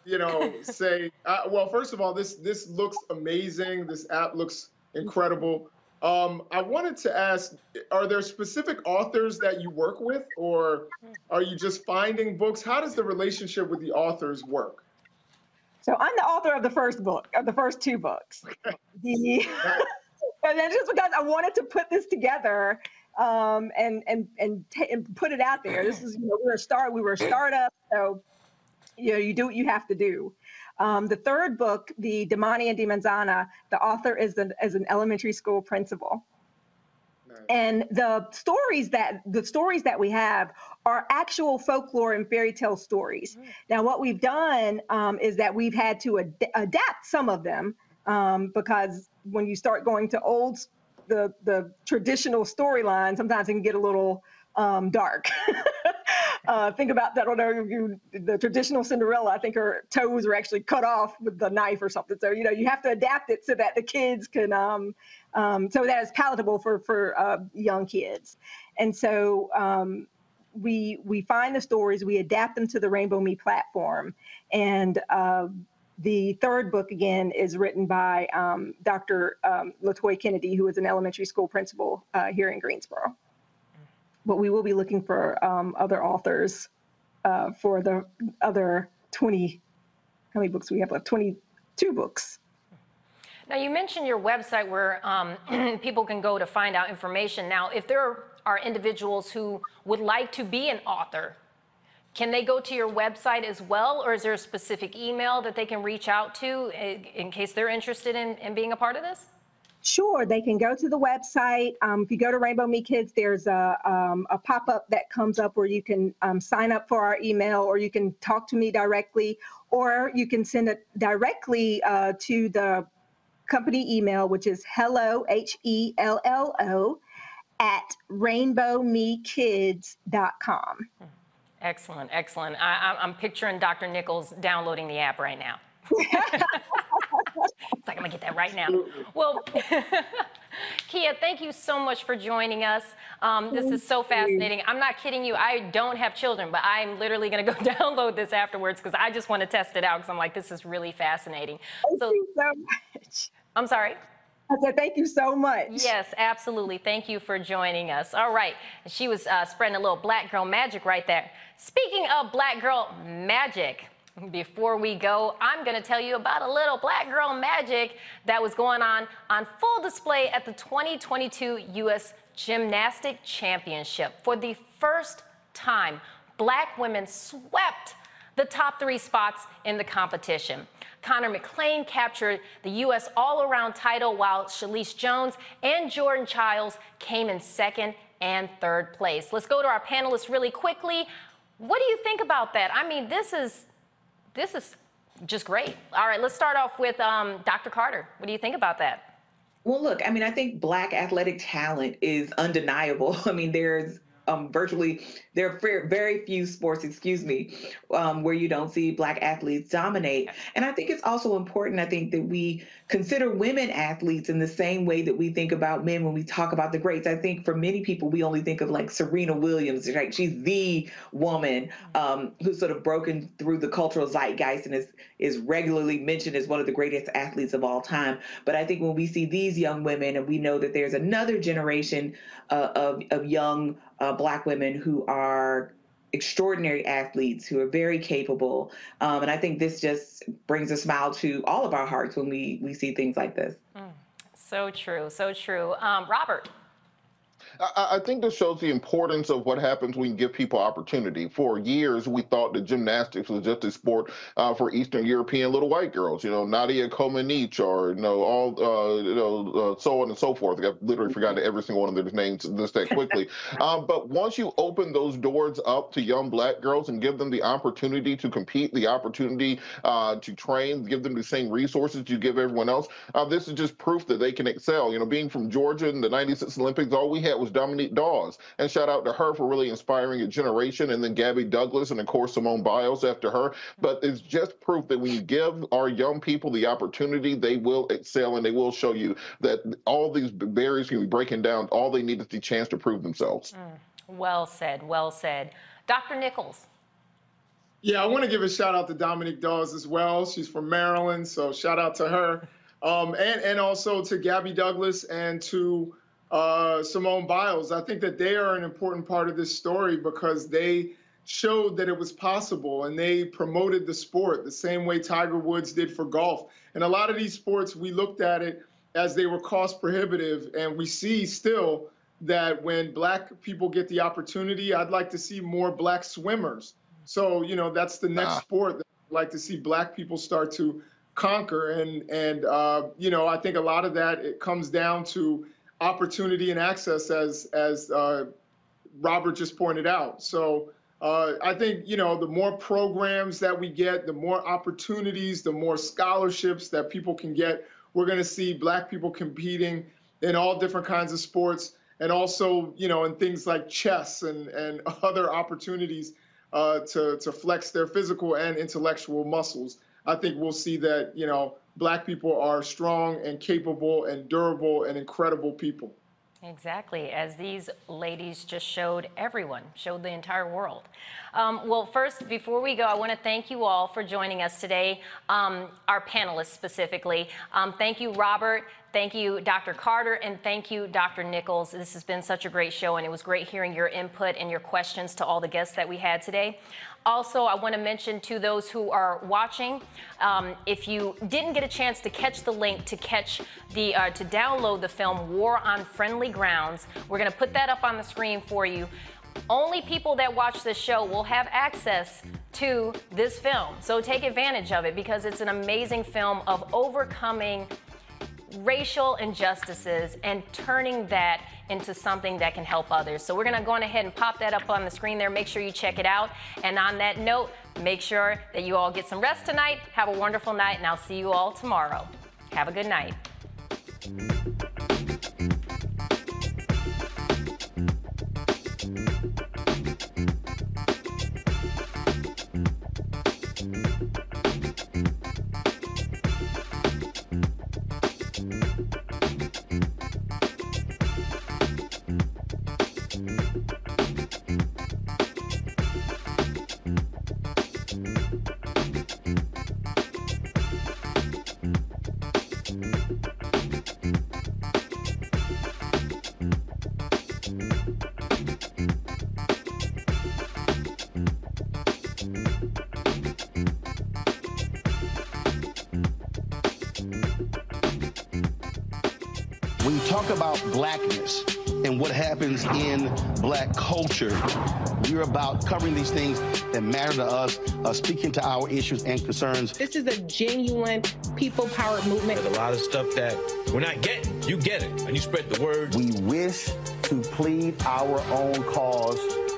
you know, [LAUGHS] say, uh, well, first of all, this this looks amazing. This app looks incredible. Um, I wanted to ask, are there specific authors that you work with, or are you just finding books? How does the relationship with the authors work? So I'm the author of the first book, of the first two books. The, [LAUGHS] and then just because I wanted to put this together um, and and and, and put it out there. This is you know, we were a start, we were a startup, so you know, you do what you have to do. Um, the third book, the Demani and Dimanzana, the author is, the, is an elementary school principal. And the stories that the stories that we have are actual folklore and fairy tale stories. Now, what we've done um, is that we've had to ad- adapt some of them um, because when you start going to old, the the traditional storyline, sometimes it can get a little um, dark. [LAUGHS] uh, think about that. I don't know you, the traditional Cinderella, I think her toes were actually cut off with the knife or something. So, you know, you have to adapt it so that the kids can, um, um, so that is palatable for, for uh, young kids. And so, um, we we find the stories, we adapt them to the Rainbow Me platform, and uh, the third book again is written by um, Dr. Um, Latoya Kennedy, who is an elementary school principal uh, here in Greensboro but we will be looking for um, other authors uh, for the other 20, how many books we have left? 22 books. Now, you mentioned your website where um, [CLEARS THROAT] people can go to find out information. Now, if there are individuals who would like to be an author, can they go to your website as well, or is there a specific email that they can reach out to in, in case they're interested in, in being a part of this? Sure, they can go to the website. Um, if you go to Rainbow Me Kids, there's a, um, a pop up that comes up where you can um, sign up for our email or you can talk to me directly, or you can send it directly uh, to the company email, which is hello, H E L L O, at rainbowmekids.com. Excellent, excellent. I, I'm picturing Dr. Nichols downloading the app right now. [LAUGHS] it's like, I'm gonna get that right now. Well, [LAUGHS] Kia, thank you so much for joining us. Um, this is so fascinating. I'm not kidding you. I don't have children, but I'm literally gonna go [LAUGHS] download this afterwards because I just want to test it out because I'm like, this is really fascinating. Thank so, you so much. I'm sorry. I said, thank you so much. Yes, absolutely. Thank you for joining us. All right. She was uh, spreading a little black girl magic right there. Speaking of black girl magic, before we go, I'm going to tell you about a little black girl magic that was going on on full display at the 2022 U.S. Gymnastic Championship. For the first time, black women swept the top three spots in the competition. Konnor McClain captured the U.S. all-around title while Shilese Jones and Jordan Chiles came in second and third place. Let's go to our panelists really quickly. What do you think about that? I mean, this is this is just great. All right, let's start off with um, Dr. Carter. What do you think about that? Well, look, I mean, I think Black athletic talent is undeniable. [LAUGHS] I mean, there's um, virtually there are very few sports, excuse me, um, where you don't see black athletes dominate. And I think it's also important. I think that we consider women athletes in the same way that we think about men when we talk about the greats. I think for many people, we only think of like Serena Williams, right? She's the woman um, who's sort of broken through the cultural zeitgeist and is is regularly mentioned as one of the greatest athletes of all time. But I think when we see these young women, and we know that there's another generation uh, of of young uh, black women who are extraordinary athletes who are very capable. Um, and I think this just brings a smile to all of our hearts when we, we see things like this. Mm, so true, so true. Um, Robert. I, I, think this shows the importance of what happens when you give people opportunity. For years, we thought that gymnastics was just a sport uh, for Eastern European little white girls. You know, Nadia Comaneci or you know all uh, you know uh, so on and so forth. I've literally forgotten every single one of their names this that quickly. [LAUGHS] um, but once you open those doors up to young black girls and give them the opportunity to compete, the opportunity uh, to train, give them the same resources you give everyone else, uh, this is just proof that they can excel. You know, being from Georgia in the '96 Olympics, all we had was was Dominique Dawes. And shout out to her for really inspiring a generation. And then Gabby Douglas and, of course, Simone Biles after her. But it's just proof that when you give our young people the opportunity, they will excel and they will show you that all these barriers can be breaking down. All they need is the chance to prove themselves. Mm, well said. Well said. Dr. Nichols. Yeah, I want to give a shout out to Dominique Dawes as well. She's from Maryland, so shout out to her. Um, and, and also to Gabby Douglas and to uh, Simone Biles. I think that they are an important part of this story because they showed that it was possible and they promoted the sport the same way Tiger Woods did for golf. And a lot of these sports, we looked at it as they were cost prohibitive, and we see still that when black people get the opportunity, I'd like to see more black swimmers. So, you know, that's the next ah. sport that I'd like to see black people start to conquer. And, and uh, you know, I think a lot of that, it comes down to opportunity and access, as as uh, Robert just pointed out. So uh, I think you know the more programs that we get, the more opportunities, the more scholarships that people can get. We're going to see Black people competing in all different kinds of sports. and also, you know, in things like chess and, and [LAUGHS] other opportunities uh, to, to flex their physical and intellectual muscles. I think we'll see that, you know, black people are strong and capable and durable and incredible people. Exactly, as these ladies just showed everyone, showed the entire world. Um, well, first, before we go, I want to thank you all for joining us today, um, our panelists specifically. Um, thank you, Robert. Thank you, Dr. Carter, and thank you, Dr. Nichols. This has been such a great show, and it was great hearing your input and your questions to all the guests that we had today. Also, I want to mention to those who are watching, um, if you didn't get a chance to catch the link to catch the uh, to download the film War on Friendly Grounds, we're going to put that up on the screen for you. Only people that watch this show will have access to this film. So take advantage of it because it's an amazing film of overcoming racial injustices and turning that into something that can help others. So we're to go on ahead and pop that up on the screen there. Make sure you check it out. And on that note, make sure that you all get some rest tonight. Have a wonderful night, and I'll see you all tomorrow. Have a good night. What happens in black culture, we're about covering these things that matter to us, uh, speaking to our issues and concerns. This is a genuine people powered movement. There's a lot of stuff that we're not getting. You get it, and you spread the word. We wish to plead our own cause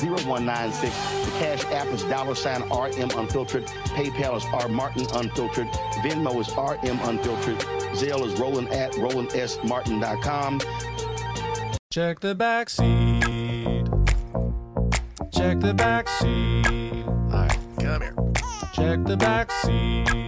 0196. The Cash App is dollar sign RM Unfiltered. PayPal is R Martin Unfiltered. Venmo is RM Unfiltered. Zelle is Roland at RolandSMartin.com. Check the back seat. Check the back seat. All right, come here. Check the back seat.